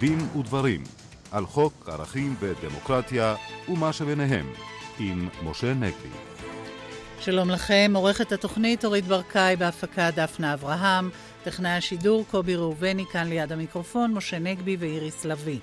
דין ודברים על חוק ערכים ודמוקרטיה ומה שביניהם עם משה נגבי. שלום לכם, עורכת התוכנית אורית ברקאי בהפקה דפנה אברהם, טכנאי השידור קובי ראובני כאן ליד המיקרופון, משה נגבי ואיריס לביא.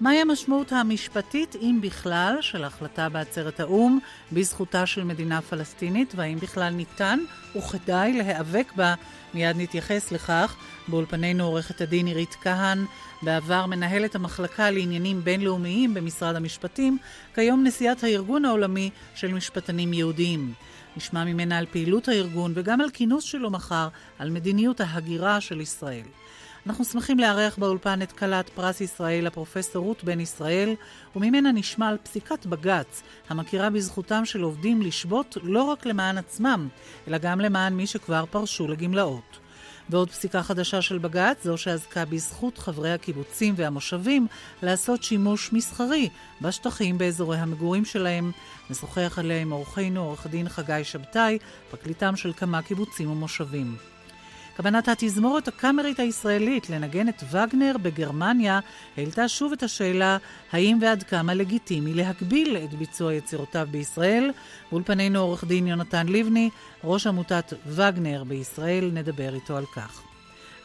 מהי המשמעות המשפטית, אם בכלל, של החלטה בעצרת האו"ם בזכותה של מדינה פלסטינית, והאם בכלל ניתן וכדאי להיאבק בה? מיד נתייחס לכך. באולפנינו עורכת הדין עירית כהן, בעבר מנהלת המחלקה לעניינים בינלאומיים במשרד המשפטים, כיום נשיאת הארגון העולמי של משפטנים יהודיים. נשמע ממנה על פעילות הארגון וגם על כינוס שלו מחר על מדיניות ההגירה של ישראל. אנחנו שמחים לארח באולפן את כלת פרס ישראל, הפרופסור רות בן ישראל, וממנה נשמע על פסיקת בג"ץ, המכירה בזכותם של עובדים לשבות לא רק למען עצמם, אלא גם למען מי שכבר פרשו לגמלאות. ועוד פסיקה חדשה של בג"ץ, זו שעסקה בזכות חברי הקיבוצים והמושבים לעשות שימוש מסחרי בשטחים באזורי המגורים שלהם. נשוחח עליה עם אורחנו, עורך הדין חגי שבתאי, פרקליטם של כמה קיבוצים ומושבים. כוונת התזמורת הקאמרית הישראלית לנגן את וגנר בגרמניה העלתה שוב את השאלה האם ועד כמה לגיטימי להגביל את ביצוע יצירותיו בישראל. באולפנינו עורך דין יונתן לבני, ראש עמותת וגנר בישראל, נדבר איתו על כך.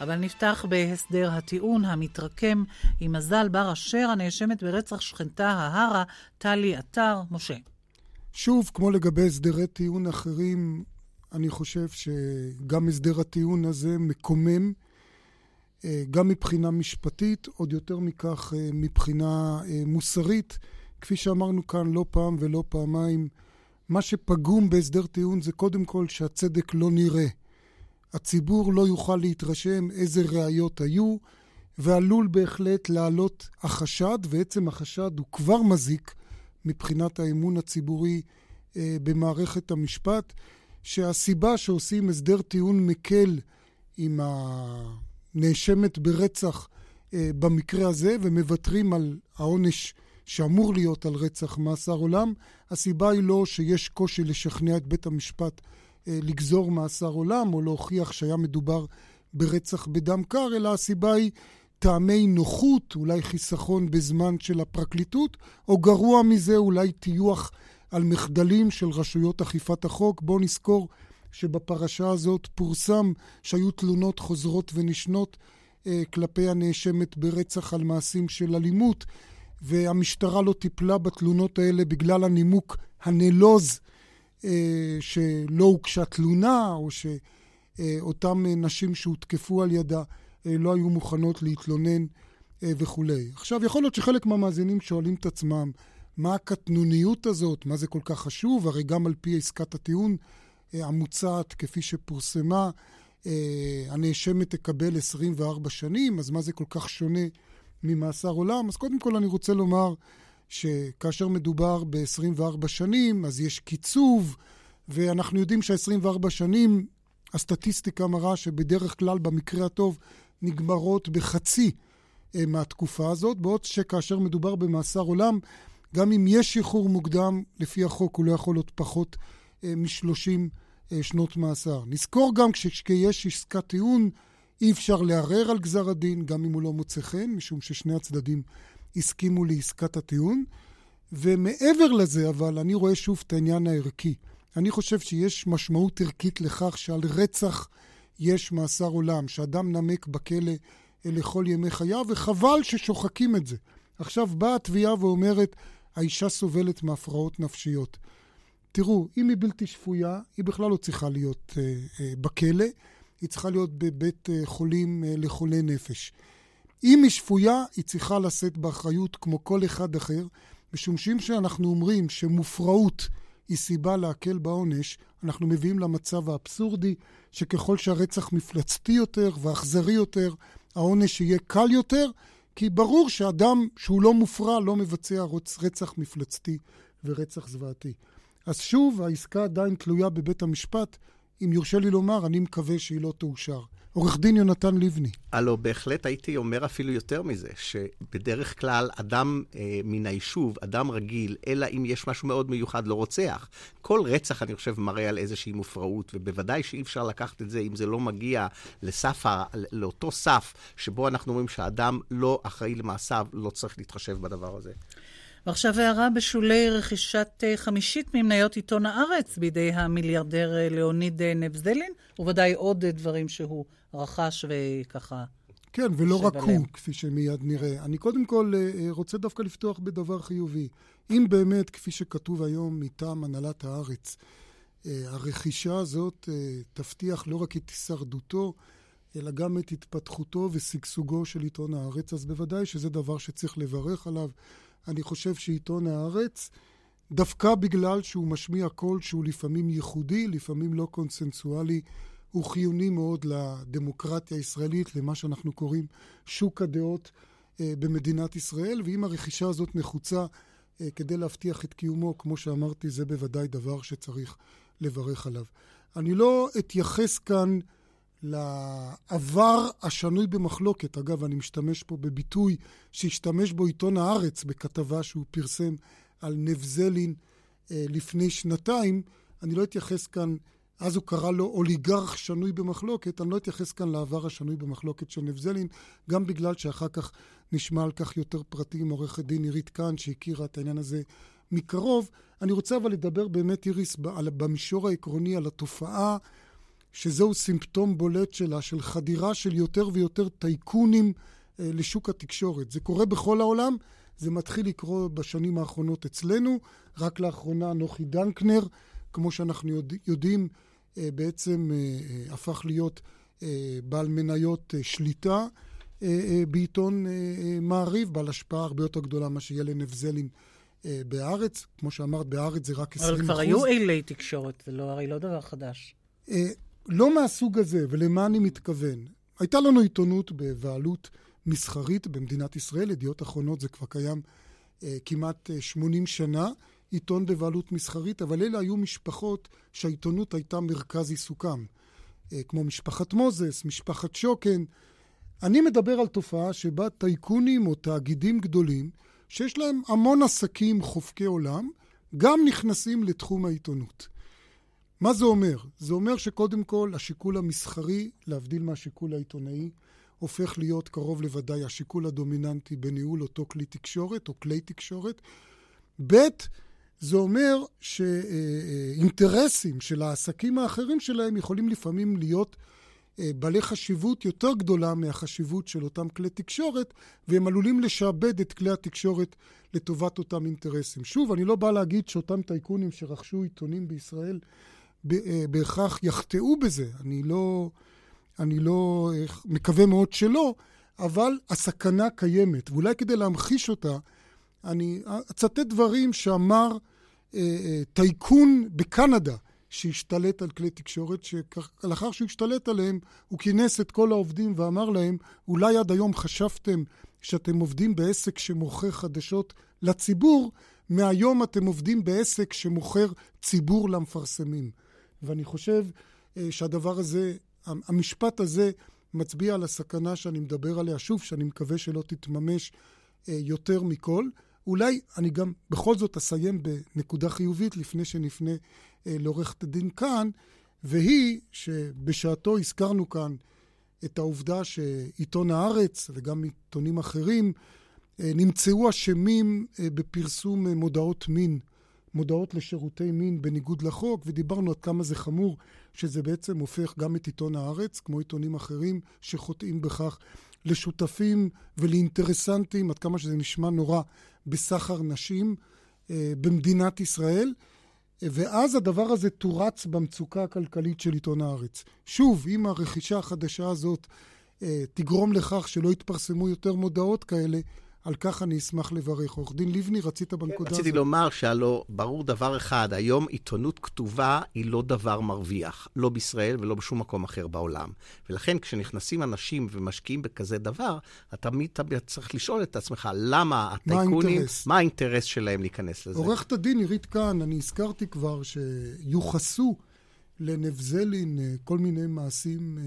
אבל נפתח בהסדר הטיעון המתרקם עם מזל בר אשר הנאשמת ברצח שכנתה ההרה, טלי עטר, משה. שוב, כמו לגבי הסדרי טיעון אחרים, אני חושב שגם הסדר הטיעון הזה מקומם, אה, גם מבחינה משפטית, עוד יותר מכך אה, מבחינה אה, מוסרית. כפי שאמרנו כאן לא פעם ולא פעמיים, מה שפגום בהסדר טיעון זה קודם כל שהצדק לא נראה. הציבור לא יוכל להתרשם איזה ראיות היו, ועלול בהחלט לעלות החשד, ועצם החשד הוא כבר מזיק מבחינת האמון הציבורי במערכת המשפט. שהסיבה שעושים הסדר טיעון מקל עם הנאשמת ברצח אה, במקרה הזה ומוותרים על העונש שאמור להיות על רצח מאסר עולם, הסיבה היא לא שיש קושי לשכנע את בית המשפט אה, לגזור מאסר עולם או להוכיח שהיה מדובר ברצח בדם קר, אלא הסיבה היא טעמי נוחות, אולי חיסכון בזמן של הפרקליטות, או גרוע מזה, אולי טיוח על מחדלים של רשויות אכיפת החוק. בואו נזכור שבפרשה הזאת פורסם שהיו תלונות חוזרות ונשנות אה, כלפי הנאשמת ברצח על מעשים של אלימות, והמשטרה לא טיפלה בתלונות האלה בגלל הנימוק הנלוז אה, שלא הוגשה תלונה, או שאותן אה, נשים שהותקפו על ידה אה, לא היו מוכנות להתלונן אה, וכולי. עכשיו, יכול להיות שחלק מהמאזינים שואלים את עצמם, מה הקטנוניות הזאת? מה זה כל כך חשוב? הרי גם על פי עסקת הטיעון אה, המוצעת, כפי שפורסמה, אה, הנאשמת תקבל 24 שנים, אז מה זה כל כך שונה ממאסר עולם? אז קודם כל אני רוצה לומר שכאשר מדובר ב-24 שנים, אז יש קיצוב, ואנחנו יודעים שה-24 שנים, הסטטיסטיקה מראה שבדרך כלל, במקרה הטוב, נגמרות בחצי אה, מהתקופה הזאת, בעוד שכאשר מדובר במאסר עולם, גם אם יש שחרור מוקדם, לפי החוק הוא לא יכול להיות פחות אה, מ-30 אה, שנות מאסר. נזכור גם כשיש עסקת טיעון, אי אפשר לערער על גזר הדין, גם אם הוא לא מוצא חן, משום ששני הצדדים הסכימו לעסקת הטיעון. ומעבר לזה, אבל, אני רואה שוב את העניין הערכי. אני חושב שיש משמעות ערכית לכך שעל רצח יש מאסר עולם, שאדם נמק בכלא לכל ימי חייו, וחבל ששוחקים את זה. עכשיו באה התביעה ואומרת, האישה סובלת מהפרעות נפשיות. תראו, אם היא בלתי שפויה, היא בכלל לא צריכה להיות אה, אה, בכלא, היא צריכה להיות בבית אה, חולים אה, לחולי נפש. אם היא שפויה, היא צריכה לשאת באחריות כמו כל אחד אחר, משום שאם שאנחנו אומרים שמופרעות היא סיבה להקל בעונש, אנחנו מביאים למצב האבסורדי שככל שהרצח מפלצתי יותר ואכזרי יותר, העונש יהיה קל יותר, כי ברור שאדם שהוא לא מופרע לא מבצע רצח מפלצתי ורצח זוועתי. אז שוב, העסקה עדיין תלויה בבית המשפט. אם יורשה לי לומר, אני מקווה שהיא לא תאושר. עורך דין יונתן לבני. הלו, בהחלט הייתי אומר אפילו יותר מזה, שבדרך כלל אדם אה, מן היישוב, אדם רגיל, אלא אם יש משהו מאוד מיוחד, לא רוצח. כל רצח, אני חושב, מראה על איזושהי מופרעות, ובוודאי שאי אפשר לקחת את זה אם זה לא מגיע לסף, לאותו סף שבו אנחנו אומרים שהאדם לא אחראי למעשיו, לא צריך להתחשב בדבר הזה. ועכשיו הערה בשולי רכישת אה, חמישית ממניות עיתון הארץ בידי המיליארדר אה, ליאוניד אה, נבזלין, וודאי עוד דברים שהוא רכש וככה... כן, ולא רק הוא, כפי שמיד נראה. אני קודם כל רוצה דווקא לפתוח בדבר חיובי. אם באמת, כפי שכתוב היום מטעם הנהלת הארץ, הרכישה הזאת תבטיח לא רק את הישרדותו, אלא גם את התפתחותו ושגשוגו של עיתון הארץ, אז בוודאי שזה דבר שצריך לברך עליו. אני חושב שעיתון הארץ, דווקא בגלל שהוא משמיע קול שהוא לפעמים ייחודי, לפעמים לא קונסנסואלי, הוא חיוני מאוד לדמוקרטיה הישראלית, למה שאנחנו קוראים שוק הדעות אה, במדינת ישראל, ואם הרכישה הזאת נחוצה אה, כדי להבטיח את קיומו, כמו שאמרתי, זה בוודאי דבר שצריך לברך עליו. אני לא אתייחס כאן לעבר השנוי במחלוקת. אגב, אני משתמש פה בביטוי שהשתמש בו עיתון הארץ בכתבה שהוא פרסם על נבזלין אה, לפני שנתיים. אני לא אתייחס כאן, אז הוא קרא לו אוליגרך שנוי במחלוקת, אני לא אתייחס כאן לעבר השנוי במחלוקת של נבזלין, גם בגלל שאחר כך נשמע על כך יותר פרטים עורכת דין עירית קאן, שהכירה את העניין הזה מקרוב. אני רוצה אבל לדבר באמת, איריס, במישור העקרוני על התופעה שזהו סימפטום בולט שלה, של חדירה של יותר ויותר טייקונים אה, לשוק התקשורת. זה קורה בכל העולם, זה מתחיל לקרות בשנים האחרונות אצלנו. רק לאחרונה נוחי דנקנר, כמו שאנחנו יודע, יודעים, בעצם אה, אה, הפך להיות אה, בעל מניות אה, שליטה אה, אה, בעיתון אה, אה, מעריב, בעל השפעה הרבה יותר גדולה ממה שיהיה לנבזלין. אה, בארץ, כמו שאמרת, בארץ זה רק 20 אבל כבר היו אילי תקשורת, זה לא, הרי לא דבר חדש. אה, לא מהסוג הזה, ולמה אני מתכוון? הייתה לנו עיתונות בבעלות מסחרית במדינת ישראל, ידיעות אחרונות זה כבר קיים אה, כמעט אה, 80 שנה, עיתון בבעלות מסחרית, אבל אלה היו משפחות שהעיתונות הייתה מרכז עיסוקם, אה, כמו משפחת מוזס, משפחת שוקן. אני מדבר על תופעה שבה טייקונים או תאגידים גדולים, שיש להם המון עסקים חובקי עולם, גם נכנסים לתחום העיתונות. מה זה אומר? זה אומר שקודם כל השיקול המסחרי, להבדיל מהשיקול העיתונאי, הופך להיות קרוב לוודאי השיקול הדומיננטי בניהול אותו כלי תקשורת או כלי תקשורת. ב', זה אומר שאינטרסים של העסקים האחרים שלהם יכולים לפעמים להיות אה, בעלי חשיבות יותר גדולה מהחשיבות של אותם כלי תקשורת, והם עלולים לשעבד את כלי התקשורת לטובת אותם אינטרסים. שוב, אני לא בא להגיד שאותם טייקונים שרכשו עיתונים בישראל אה, בהכרח יחטאו בזה. אני לא, אני לא אה, מקווה מאוד שלא, אבל הסכנה קיימת. ואולי כדי להמחיש אותה, אני אצטט דברים שאמר טייקון בקנדה, שהשתלט על כלי תקשורת, שלאחר שהוא השתלט עליהם, הוא כינס את כל העובדים ואמר להם, אולי עד היום חשבתם שאתם עובדים בעסק שמוכר חדשות לציבור, מהיום אתם עובדים בעסק שמוכר ציבור למפרסמים. ואני חושב אה, שהדבר הזה, המשפט הזה מצביע על הסכנה שאני מדבר עליה, שוב, שאני מקווה שלא תתממש אה, יותר מכל. אולי אני גם בכל זאת אסיים בנקודה חיובית לפני שנפנה אה, לעורכת הדין כאן, והיא שבשעתו הזכרנו כאן את העובדה שעיתון הארץ וגם עיתונים אחרים נמצאו אשמים בפרסום מודעות מין מודעות לשירותי מין בניגוד לחוק, ודיברנו עד כמה זה חמור, שזה בעצם הופך גם את עיתון הארץ, כמו עיתונים אחרים שחוטאים בכך, לשותפים ולאינטרסנטים, עד כמה שזה נשמע נורא, בסחר נשים אה, במדינת ישראל. ואז הדבר הזה תורץ במצוקה הכלכלית של עיתון הארץ. שוב, אם הרכישה החדשה הזאת אה, תגרום לכך שלא יתפרסמו יותר מודעות כאלה, על כך אני אשמח לברך. עורך דין לבני, רצית בנקודה כן, הזאת. רציתי לומר שהלא ברור דבר אחד, היום עיתונות כתובה היא לא דבר מרוויח, לא בישראל ולא בשום מקום אחר בעולם. ולכן כשנכנסים אנשים ומשקיעים בכזה דבר, אתה תמיד צריך לשאול את עצמך, למה הטייקונים, מה האינטרס, מה האינטרס שלהם להיכנס לזה? עורכת הדין עירית כאן, אני הזכרתי כבר שיוחסו לנבזלין כל מיני מעשים,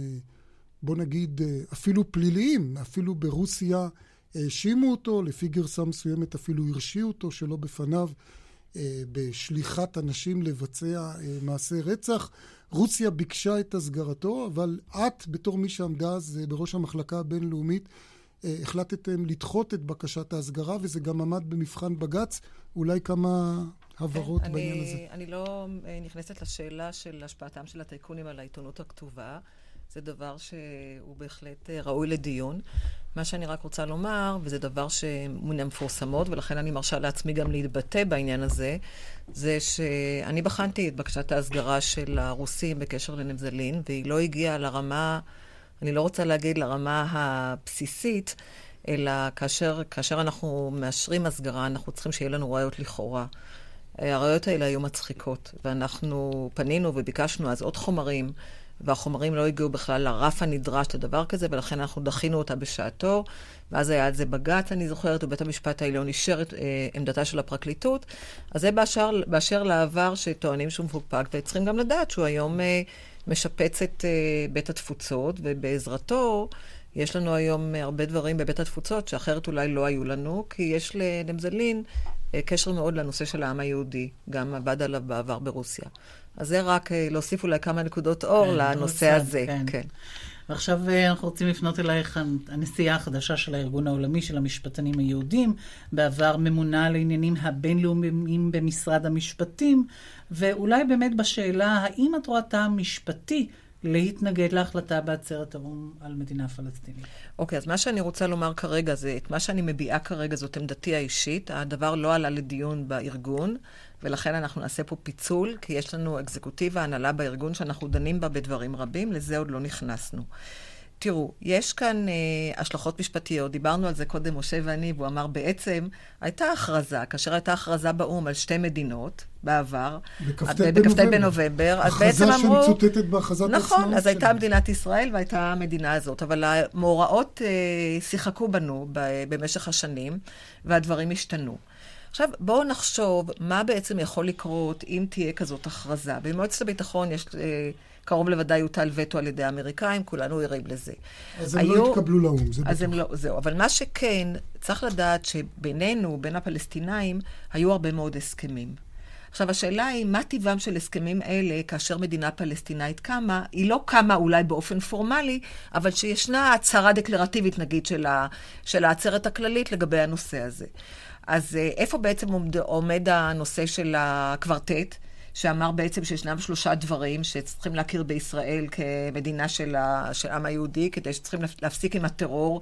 בוא נגיד, אפילו פליליים, אפילו ברוסיה האשימו אותו, לפי גרסה מסוימת אפילו הרשיעו אותו שלא בפניו בשליחת אנשים לבצע מעשי רצח. רוסיה ביקשה את הסגרתו, אבל את, בתור מי שעמדה אז בראש המחלקה הבינלאומית, החלטתם לדחות את בקשת ההסגרה, וזה גם עמד במבחן בג"ץ. אולי כמה הבהרות כן, בעניין אני, הזה. אני לא נכנסת לשאלה של השפעתם של הטייקונים על העיתונות הכתובה. זה דבר שהוא בהחלט ראוי לדיון. מה שאני רק רוצה לומר, וזה דבר שמן המפורסמות, ולכן אני מרשה לעצמי גם להתבטא בעניין הזה, זה שאני בחנתי את בקשת ההסגרה של הרוסים בקשר לנבזלין, והיא לא הגיעה לרמה, אני לא רוצה להגיד לרמה הבסיסית, אלא כאשר, כאשר אנחנו מאשרים הסגרה, אנחנו צריכים שיהיה לנו ראיות לכאורה. הראיות האלה היו מצחיקות, ואנחנו פנינו וביקשנו אז עוד חומרים. והחומרים לא הגיעו בכלל לרף הנדרש לדבר כזה, ולכן אנחנו דחינו אותה בשעתו, ואז היה על זה בג"ץ, אני זוכרת, ובית המשפט העליון אישר את אה, עמדתה של הפרקליטות. אז זה באשר, באשר לעבר שטוענים שהוא מפוקפק, וצריכים גם לדעת שהוא היום אה, משפץ את אה, בית התפוצות, ובעזרתו... יש לנו היום הרבה דברים בבית התפוצות שאחרת אולי לא היו לנו, כי יש לנמזלין אה, קשר מאוד לנושא של העם היהודי, גם עבד עליו בעבר ברוסיה. אז זה רק אה, להוסיף אולי כמה נקודות אור כן, לנושא הזה. כן. כן. ועכשיו אה, אנחנו רוצים לפנות אלייך, הנשיאה החדשה של הארגון העולמי של המשפטנים היהודים, בעבר ממונה על העניינים הבינלאומיים במשרד המשפטים, ואולי באמת בשאלה, האם את רואה טעם משפטי להתנגד להחלטה בעצרת האו"ם על מדינה פלסטינית. אוקיי, okay, אז מה שאני רוצה לומר כרגע זה, את מה שאני מביעה כרגע זאת עמדתי האישית. הדבר לא עלה לדיון בארגון, ולכן אנחנו נעשה פה פיצול, כי יש לנו אקזקוטיבה, הנהלה בארגון שאנחנו דנים בה בדברים רבים, לזה עוד לא נכנסנו. תראו, יש כאן אה, השלכות משפטיות, דיברנו על זה קודם משה ואני, והוא אמר בעצם, הייתה הכרזה, כאשר הייתה הכרזה באו"ם על שתי מדינות בעבר, בכ"ט בנובמבר, בנובמבר אז בעצם אמרו... הכרזה שמצוטטת בהכרזת נכון, העצמאות נכון, אז הייתה מדינת ישראל והייתה המדינה הזאת, אבל המאורעות אה, שיחקו בנו ב, במשך השנים, והדברים השתנו. עכשיו, בואו נחשוב מה בעצם יכול לקרות אם תהיה כזאת הכרזה. במועצת הביטחון יש... אה, קרוב לוודאי יוטל וטו על ידי האמריקאים, כולנו ערים לזה. אז הם היו... לא התקבלו לאו"ם, זה בטוח. אז הם לא, זהו. אבל מה שכן, צריך לדעת שבינינו, בין הפלסטינאים, היו הרבה מאוד הסכמים. עכשיו, השאלה היא, מה טיבם של הסכמים אלה כאשר מדינה פלסטינאית קמה? היא לא קמה אולי באופן פורמלי, אבל שישנה הצהרה דקלרטיבית, נגיד, של, ה, של העצרת הכללית לגבי הנושא הזה. אז אה, איפה בעצם עומד, עומד הנושא של הקוורטט? שאמר בעצם שישנם שלושה דברים שצריכים להכיר בישראל כמדינה של העם היהודי, כדי שצריכים להפסיק עם הטרור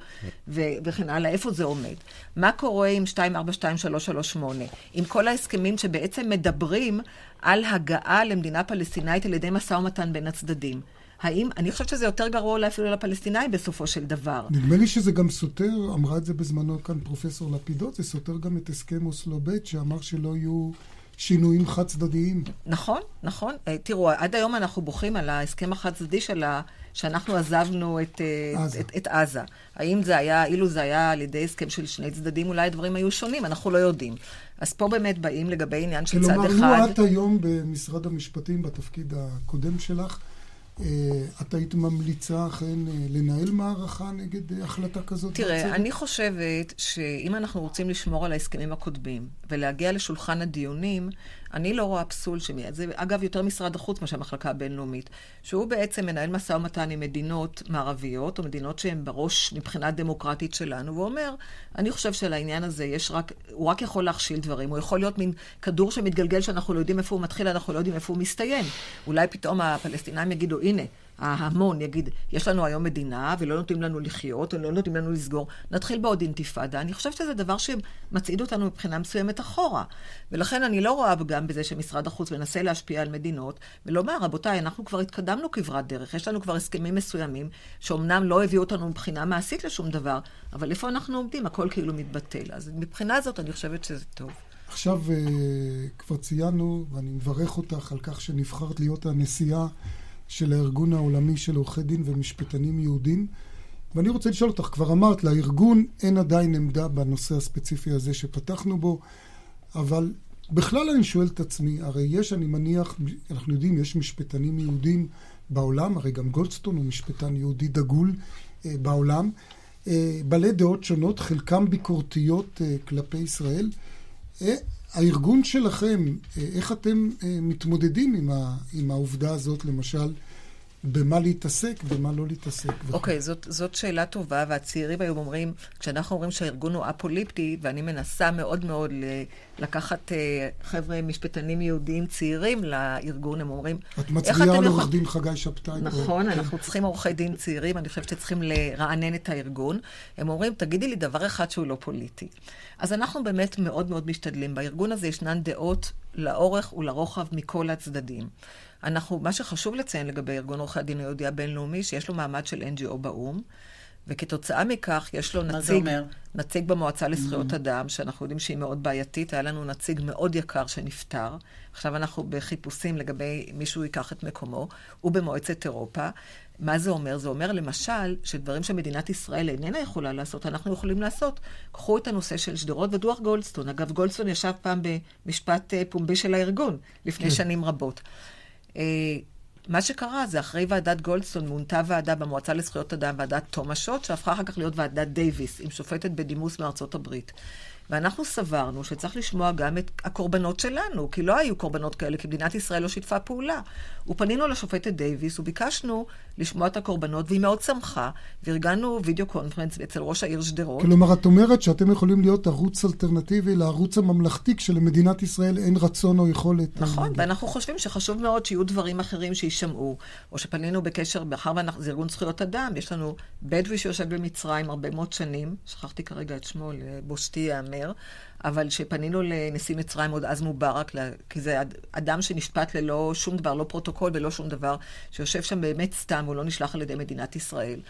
וכן הלאה. איפה זה עומד? מה קורה עם 242338? עם כל ההסכמים שבעצם מדברים על הגעה למדינה פלסטינאית על ידי משא ומתן בין הצדדים. האם, אני חושבת שזה יותר גרוע אולי אפילו לפלסטינאים בסופו של דבר. נדמה לי שזה גם סותר, אמרה את זה בזמנו כאן פרופסור לפידות, זה סותר גם את הסכם אוסלו ב' שאמר שלא יהיו שינויים חד צדדיים. נכון, נכון. אה, תראו, עד היום אנחנו בוכים על ההסכם החד צדדי שלה, שאנחנו עזבנו את אה, עזה. את, את עזה. האם זה היה, אילו זה היה על ידי הסכם של שני צדדים, אולי הדברים היו שונים, אנחנו לא יודעים. אז פה באמת באים לגבי עניין של צד אחד. כלומר, לו את היום במשרד המשפטים, בתפקיד הקודם שלך, את היית ממליצה אכן אה, לנהל מערכה נגד אה, החלטה כזאת? תראה, בעצרת? אני חושבת שאם אנחנו רוצים לשמור על ההסכמים הקודמים ולהגיע לשולחן הדיונים, אני לא רואה פסול שמיד. זה אגב יותר משרד החוץ מאשר המחלקה הבינלאומית, שהוא בעצם מנהל משא ומתן עם מדינות מערביות, או מדינות שהן בראש מבחינה דמוקרטית שלנו, ואומר, אני חושב שלעניין הזה יש רק, הוא רק יכול להכשיל דברים, הוא יכול להיות מין כדור שמתגלגל שאנחנו לא יודעים איפה הוא מתחיל, אנחנו לא יודעים איפה הוא מסתיים. אולי פתאום הפלסטינאים יגידו, הנה, ההמון יגיד, יש לנו היום מדינה ולא נותנים לנו לחיות, או לא נותנים לנו לסגור, נתחיל בעוד אינתיפאדה. אני חושבת שזה דבר שמצעיד אותנו מבחינה מסוימת אחורה. ולכן אני לא רואה גם בזה שמשרד החוץ מנסה להשפיע על מדינות, ולומר, רבותיי, אנחנו כבר התקדמנו כברת דרך, יש לנו כבר הסכמים מסוימים, שאומנם לא הביאו אותנו מבחינה מעשית לשום דבר, אבל איפה אנחנו עומדים? הכל כאילו מתבטל. אז מבחינה זאת אני חושבת שזה טוב. עכשיו uh, כבר ציינו, ואני מברך אותך על כך שנבחרת להיות הנשיאה של הארגון העולמי של עורכי דין ומשפטנים יהודים. ואני רוצה לשאול אותך, כבר אמרת, לארגון אין עדיין עמדה בנושא הספציפי הזה שפתחנו בו, אבל בכלל אני שואל את עצמי, הרי יש, אני מניח, אנחנו יודעים, יש משפטנים יהודים בעולם, הרי גם גולדסטון הוא משפטן יהודי דגול אה, בעולם, אה, בעלי דעות שונות, חלקם ביקורתיות אה, כלפי ישראל. אה, הארגון שלכם, אה, איך אתם אה, מתמודדים עם, ה, עם העובדה הזאת, למשל, במה להתעסק, במה לא להתעסק. אוקיי, okay, זאת, זאת שאלה טובה, והצעירים היום אומרים, כשאנחנו אומרים שהארגון הוא א-פוליטי, ואני מנסה מאוד מאוד לקחת uh, חבר'ה משפטנים יהודיים צעירים לארגון, הם אומרים... את מצביעה על עורך דין חגי שבתאי. נכון, או... אנחנו צריכים עורכי דין צעירים, אני חושבת שצריכים לרענן את הארגון. הם אומרים, תגידי לי דבר אחד שהוא לא פוליטי. אז אנחנו באמת מאוד מאוד משתדלים. בארגון הזה ישנן דעות לאורך ולרוחב מכל הצדדים. אנחנו, מה שחשוב לציין לגבי ארגון עורכי הדין היהודי הבינלאומי, שיש לו מעמד של NGO באו"ם, וכתוצאה מכך יש לו נציג, נציג במועצה לזכויות mm-hmm. אדם, שאנחנו יודעים שהיא מאוד בעייתית. היה לנו נציג מאוד יקר שנפטר. עכשיו אנחנו בחיפושים לגבי מישהו ייקח את מקומו. הוא במועצת אירופה. מה זה אומר? זה אומר למשל שדברים שמדינת ישראל איננה יכולה לעשות, אנחנו יכולים לעשות. קחו את הנושא של שדרות ודוח גולדסטון. אגב, גולדסטון ישב פעם במשפט אה, פומבי של הארגון, לפני כן. שנים רבות. מה שקרה זה אחרי ועדת גולדסטון מונתה ועדה במועצה לזכויות אדם, ועדת תומושט, שהפכה אחר כך להיות ועדת דייוויס, עם שופטת בדימוס מארצות הברית. ואנחנו סברנו שצריך לשמוע גם את הקורבנות שלנו, כי לא היו קורבנות כאלה, כי מדינת ישראל לא שיתפה פעולה. ופנינו לשופטת דייוויס וביקשנו לשמוע את הקורבנות, והיא מאוד שמחה, וארגנו video conference אצל ראש העיר שדרות. כלומר, את אומרת שאתם יכולים להיות ערוץ אלטרנטיבי לערוץ הממלכתי, כשלמדינת ישראל אין רצון או יכולת. נכון, ואנחנו חושבים שחשוב מאוד שיהיו דברים אחרים שיישמעו, או שפנינו בקשר, מאחר שזה ארגון זכויות אדם, יש לנו בדואי שיושב במצרים הרבה מאוד שנים, שכחתי כרגע את שמו, לבושתי ייאמר, אבל שפנינו לנשיא מצרים עוד אז מובארק, כי זה אדם שנשפט ללא שום דבר, לא פרוטוקול ולא שום דבר, שיושב שם באמת סתם, הוא לא נשלח על ידי מדינת ישראל.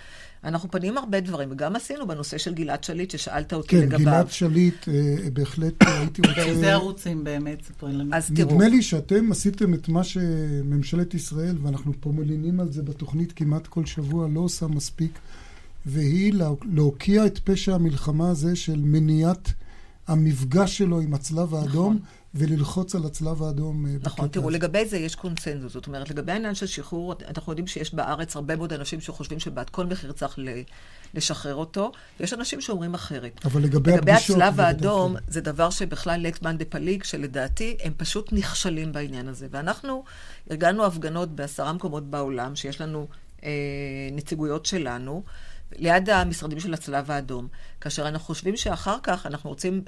אנחנו פנינו הרבה דברים, וגם עשינו בנושא של גלעד שליט, ששאלת אותי כן, לגביו. כן, גלעד שליט, אה, בהחלט הייתי רוצה... באיזה ערוצים באמת? ספרי לנו. אז תראו. נדמה לי שאתם עשיתם את מה שממשלת ישראל, ואנחנו פה מלינים על זה בתוכנית כמעט כל שבוע, לא עושה מספיק, והיא להוקיע את פשע המלחמה הזה של מניעת המפגש שלו עם הצלב האדום. נכון. וללחוץ על הצלב האדום. אה, נכון, תראו, הזה. לגבי זה יש קונסנזוס. זאת אומרת, לגבי העניין של שחרור, אנחנו יודעים שיש בארץ הרבה מאוד אנשים שחושבים שבעד כל מחיר צריך לשחרר אותו, ויש אנשים שאומרים אחרת. אבל לגבי לגבי הפגישות... לגבי הצלב האדום, זה דבר שבכלל לט מאן דה פליג, שלדעתי הם פשוט נכשלים בעניין הזה. ואנחנו ארגנו הפגנות בעשרה מקומות בעולם, שיש לנו אה, נציגויות שלנו. ליד המשרדים של הצלב האדום. כאשר אנחנו חושבים שאחר כך אנחנו רוצים,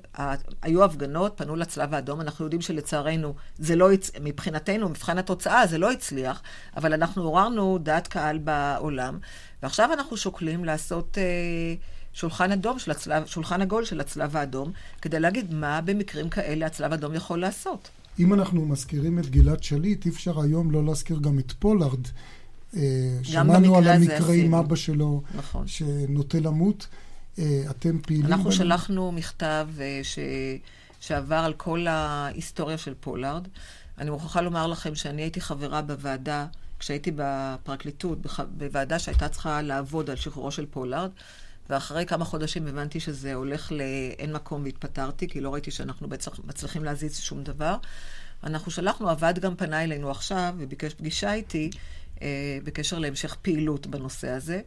היו הפגנות, פנו לצלב האדום, אנחנו יודעים שלצערנו זה לא, מבחינתנו, מבחן התוצאה זה לא הצליח, אבל אנחנו עוררנו דעת קהל בעולם, ועכשיו אנחנו שוקלים לעשות... אה, שולחן אדום של הצלב, שולחן עגול של הצלב האדום, כדי להגיד מה במקרים כאלה הצלב האדום יכול לעשות. אם אנחנו מזכירים את גלעד שליט, אי אפשר היום לא להזכיר גם את פולארד, שמענו על המקרה עם אבא שלו, נכון. שנוטה למות. אה, אתם פעילים... אנחנו פנינו? שלחנו מכתב אה, ש... שעבר על כל ההיסטוריה של פולארד. אני מוכרחה לומר לכם שאני הייתי חברה בוועדה, כשהייתי בפרקליטות, בוועדה שהייתה צריכה לעבוד על שחרורו של פולארד, ואחרי כמה חודשים הבנתי שזה הולך לאין מקום והתפטרתי, כי לא ראיתי שאנחנו בעצם מצליחים להזיז שום דבר. אנחנו שלחנו, הוועד גם פנה אלינו עכשיו וביקש פגישה איתי, אה, בקשר להמשך פעילות בנושא הזה.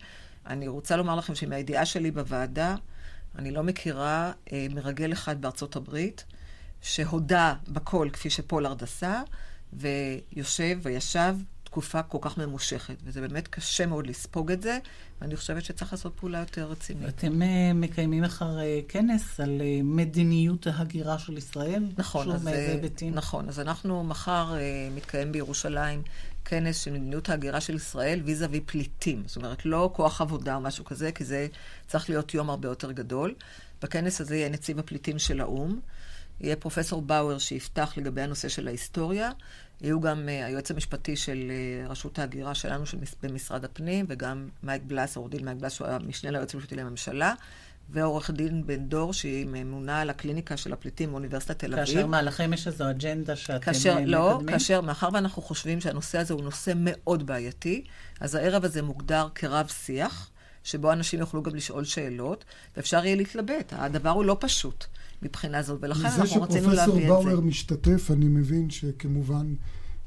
אני רוצה לומר לכם שמהידיעה שלי בוועדה, אני לא מכירה אה, מרגל אחד בארצות הברית שהודה בכל כפי שפולארד עשה, ויושב וישב תקופה כל כך ממושכת. וזה באמת קשה מאוד לספוג את זה, ואני חושבת שצריך לעשות פעולה יותר רצינית. אתם uh, מקיימים אחר uh, כנס על uh, מדיניות ההגירה של ישראל? נכון, אז, נכון. אז אנחנו מחר מתקיים בירושלים כנס של מדיניות ההגירה של ישראל ויזה וי פליטים. זאת אומרת, לא כוח עבודה או משהו כזה, כי זה צריך להיות יום הרבה יותר גדול. בכנס הזה יהיה נציב הפליטים של האו"ם. יהיה פרופסור באואר שיפתח לגבי הנושא של ההיסטוריה. יהיו גם uh, היועץ המשפטי של uh, רשות ההגירה שלנו של, במשרד הפנים, וגם מייק בלס, עורך דין מייק בלס, שהוא המשנה ליועץ המשפטי לממשלה. ועורך דין בן דור, שהיא ממונה על הקליניקה של הפליטים באוניברסיטת תל אביב. כאשר מה, לכם יש איזו אג'נדה שאתם כאשר, מקדמים? לא, כאשר, מאחר ואנחנו חושבים שהנושא הזה הוא נושא מאוד בעייתי, אז הערב הזה מוגדר כרב שיח, שבו אנשים יוכלו גם לשאול שאלות, ואפשר יהיה להתלבט. הדבר הוא לא פשוט מבחינה זאת, ולכן אנחנו רצינו להביא את זה. מזה שפרופסור באואר משתתף, אני מבין שכמובן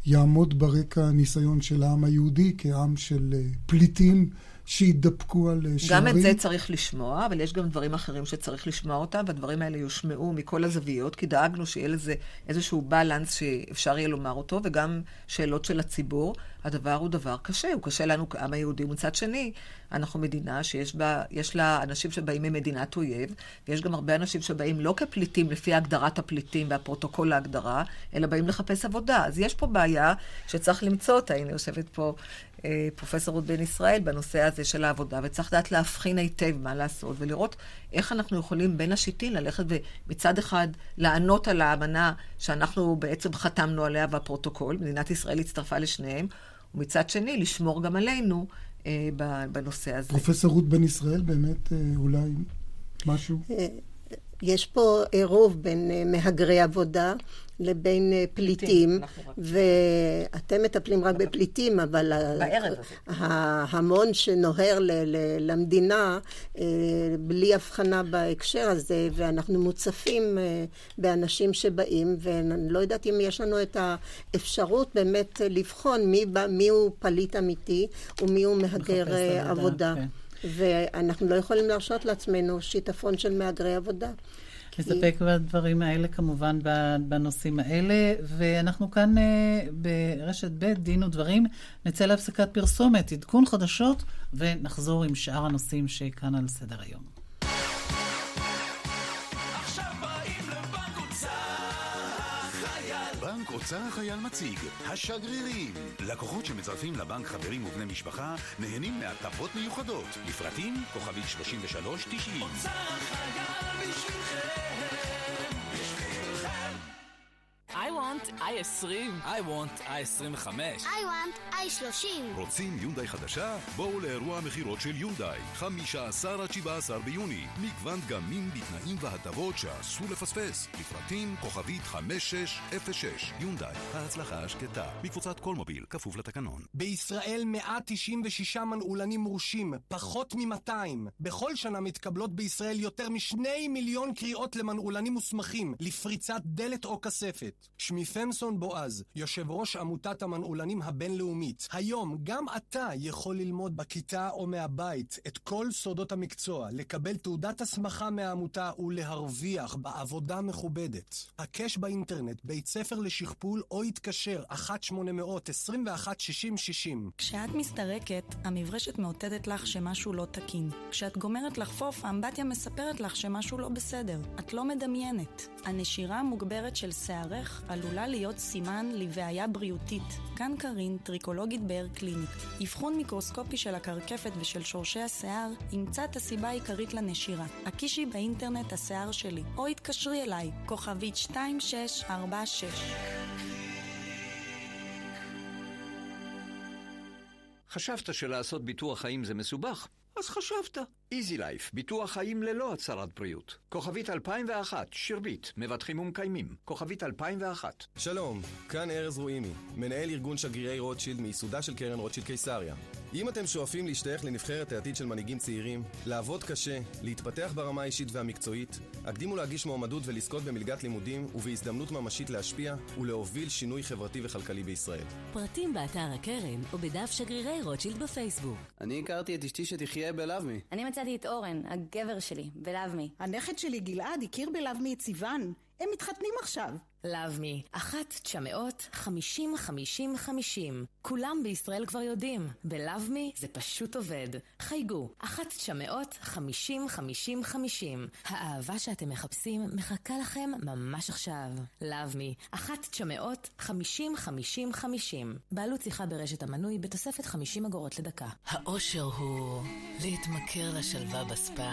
יעמוד ברקע הניסיון של העם היהודי כעם של אה, פליטים. שידפקו על שערים. גם את זה צריך לשמוע, אבל יש גם דברים אחרים שצריך לשמוע אותם, והדברים האלה יושמעו מכל הזוויות, כי דאגנו שיהיה לזה איזשהו בלנס שאפשר יהיה לומר אותו, וגם שאלות של הציבור. הדבר הוא דבר קשה, הוא קשה לנו כעם היהודי. מצד שני, אנחנו מדינה שיש בה, יש לה אנשים שבאים ממדינת אויב, ויש גם הרבה אנשים שבאים לא כפליטים לפי הגדרת הפליטים והפרוטוקול להגדרה, אלא באים לחפש עבודה. אז יש פה בעיה שצריך למצוא אותה. הנה יושבת פה אה, פרופסור רות בן ישראל בנושא הזה של העבודה, וצריך לדעת להבחין היטב מה לעשות, ולראות איך אנחנו יכולים בין השיטין ללכת ומצד אחד לענות על האמנה שאנחנו בעצם חתמנו עליה בפרוטוקול, מדינת ישראל הצטרפה לשניהם, ומצד שני לשמור גם עלינו אה, בנושא הזה. פרופסור רות בן ישראל, באמת אה, אולי משהו? אה, יש פה עירוב בין אה, מהגרי עבודה לבין אה, פליטים, ואתם מטפלים רק בפליטים, אבל ההמון שנוהר למדינה אה, בלי הבחנה בהקשר הזה, ואנחנו מוצפים באנשים שבאים, ואני לא יודעת אם יש לנו את האפשרות באמת לבחון מי, הוא פליט אמיתי ומי הוא מהגר עבודה. ואנחנו לא יכולים להרשות לעצמנו שיטפון של מהגרי עבודה. נסתפק בדברים האלה כמובן בנושאים האלה, ואנחנו כאן אה, ברשת ב', דין ודברים. נצא להפסקת פרסומת, עדכון חדשות, ונחזור עם שאר הנושאים שכאן על סדר היום. בנק אוצר החייל מציג, השגרירים. לקוחות שמצרפים לבנק חברים ובני משפחה נהנים מהטבות מיוחדות. לפרטים, כוכבית 3390. אוצר החייל בשבילכם I want i20. I want i25. I want i30. רוצים יונדאי חדשה? בואו לאירוע המכירות של יונדאי. 15 עד 17 ביוני. מגוון דגמים בתנאים והטבות שאסור לפספס. לפרטים כוכבית 5606. יונדאי, ההצלחה השקטה. מקבוצת כל מוביל, כפוף לתקנון. בישראל 196 מנעולנים מורשים, פחות מ-200. בכל שנה מתקבלות בישראל יותר משני מיליון קריאות למנעולנים מוסמכים, לפריצת דלת או כספת. שמי פמסון בועז, יושב ראש עמותת המנעולנים הבינלאומית. היום גם אתה יכול ללמוד בכיתה או מהבית את כל סודות המקצוע, לקבל תעודת הסמכה מהעמותה ולהרוויח בעבודה מכובדת. הקש באינטרנט, בית ספר לשכפול או התקשר 1-800-21-60-60 כשאת מסתרקת, המברשת מאותתת לך שמשהו לא תקין. כשאת גומרת לחפוף, האמבטיה מספרת לך שמשהו לא בסדר. את לא מדמיינת. הנשירה המוגברת של שערך עלולה להיות סימן לבעיה בריאותית. כאן קרין, טריקולוגית באר קליניק. אבחון מיקרוסקופי של הקרקפת ושל שורשי השיער ימצא את הסיבה העיקרית לנשירה. הקישי באינטרנט השיער שלי, או התקשרי אליי, כוכבית 2646. חשבת שלעשות ביטוח חיים זה מסובך? אז חשבת. איזי לייף, ביטוח חיים ללא הצהרת בריאות. כוכבית 2001, שירביט, מבטחים ומקיימים. כוכבית 2001. שלום, כאן ארז רואימי, מנהל ארגון שגרירי רוטשילד מיסודה של קרן רוטשילד קיסריה. אם אתם שואפים להשתייך לנבחרת העתיד של מנהיגים צעירים, לעבוד קשה, להתפתח ברמה האישית והמקצועית, הקדימו להגיש מועמדות ולזכות במלגת לימודים ובהזדמנות ממשית להשפיע ולהוביל שינוי חברתי וכלכלי בישראל. פרטים באתר הקרן או בדף שגרירי רוטשילד בפייסבוק. אני הכרתי את אשתי שתחיה בלאו-מי. אני מצאתי את אורן, הגבר שלי, בלאו-מי. הנכד שלי גלעד הכיר בלאו-מי את סיוון. הם מתחתנים עכשיו. חמישים חמישים חמישים. כולם בישראל כבר יודעים, בלאב-מי זה פשוט עובד. חייגו, אחת תשע מאות חמישים חמישים חמישים. האהבה שאתם מחפשים מחכה לכם ממש עכשיו. חמישים חמישים חמישים. בעלות שיחה ברשת המנוי בתוספת חמישים אגורות לדקה. האושר הוא להתמכר לשלווה בספה,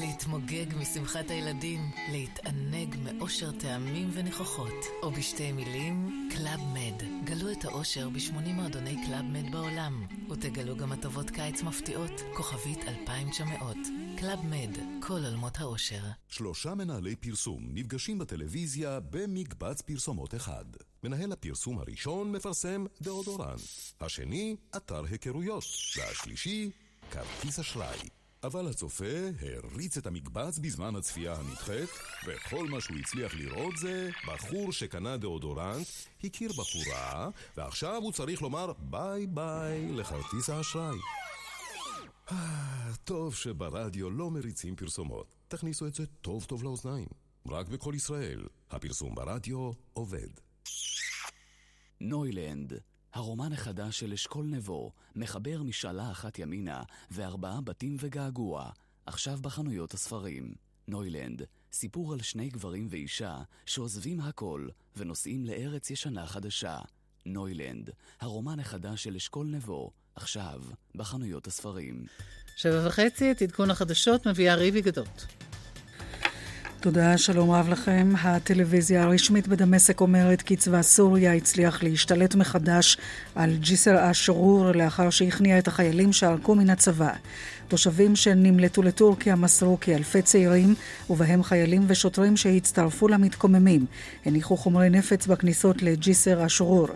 להתמוגג משמחת הילדים, להתענג מאושר טעמים וניחוחות. ספורט, או בשתי מילים, קלאב מד. גלו את האושר ב-80 מועדוני קלאב מד בעולם, ותגלו גם הטבות קיץ מפתיעות, כוכבית 2900. קלאב מד, כל עולמות האושר. שלושה מנהלי פרסום נפגשים בטלוויזיה במקבץ פרסומות אחד. מנהל הפרסום הראשון מפרסם דאודורנט, השני, אתר היכרויות, והשלישי, כרטיס אשראי. אבל הצופה הריץ את המקבץ בזמן הצפייה הנדחית, וכל מה שהוא הצליח לראות זה בחור שקנה דאודורנט, הכיר בחורה, ועכשיו הוא צריך לומר ביי ביי לכרטיס האשראי. טוב שברדיו לא מריצים פרסומות. תכניסו את זה טוב טוב לאוזניים. רק בכל ישראל, הפרסום ברדיו עובד. נוילנד, הרומן החדש של אשכול נבו, מחבר משאלה אחת ימינה וארבעה בתים וגעגוע, עכשיו בחנויות הספרים. נוילנד, סיפור על שני גברים ואישה שעוזבים הכל ונוסעים לארץ ישנה חדשה. נוילנד, הרומן החדש של אשכול נבו, עכשיו בחנויות הספרים. שבע וחצי, את עדכון החדשות מביאה ריבי גדות. תודה, שלום רב לכם. הטלוויזיה הרשמית בדמשק אומרת כי צבא סוריה הצליח להשתלט מחדש על ג'יסר א-שרור לאחר שהכניע את החיילים שערקו מן הצבא. תושבים שנמלטו לטורקיה מסרו כי אלפי צעירים, ובהם חיילים ושוטרים שהצטרפו למתקוממים, הניחו חומרי נפץ בכניסות לג'יסר א-שרור.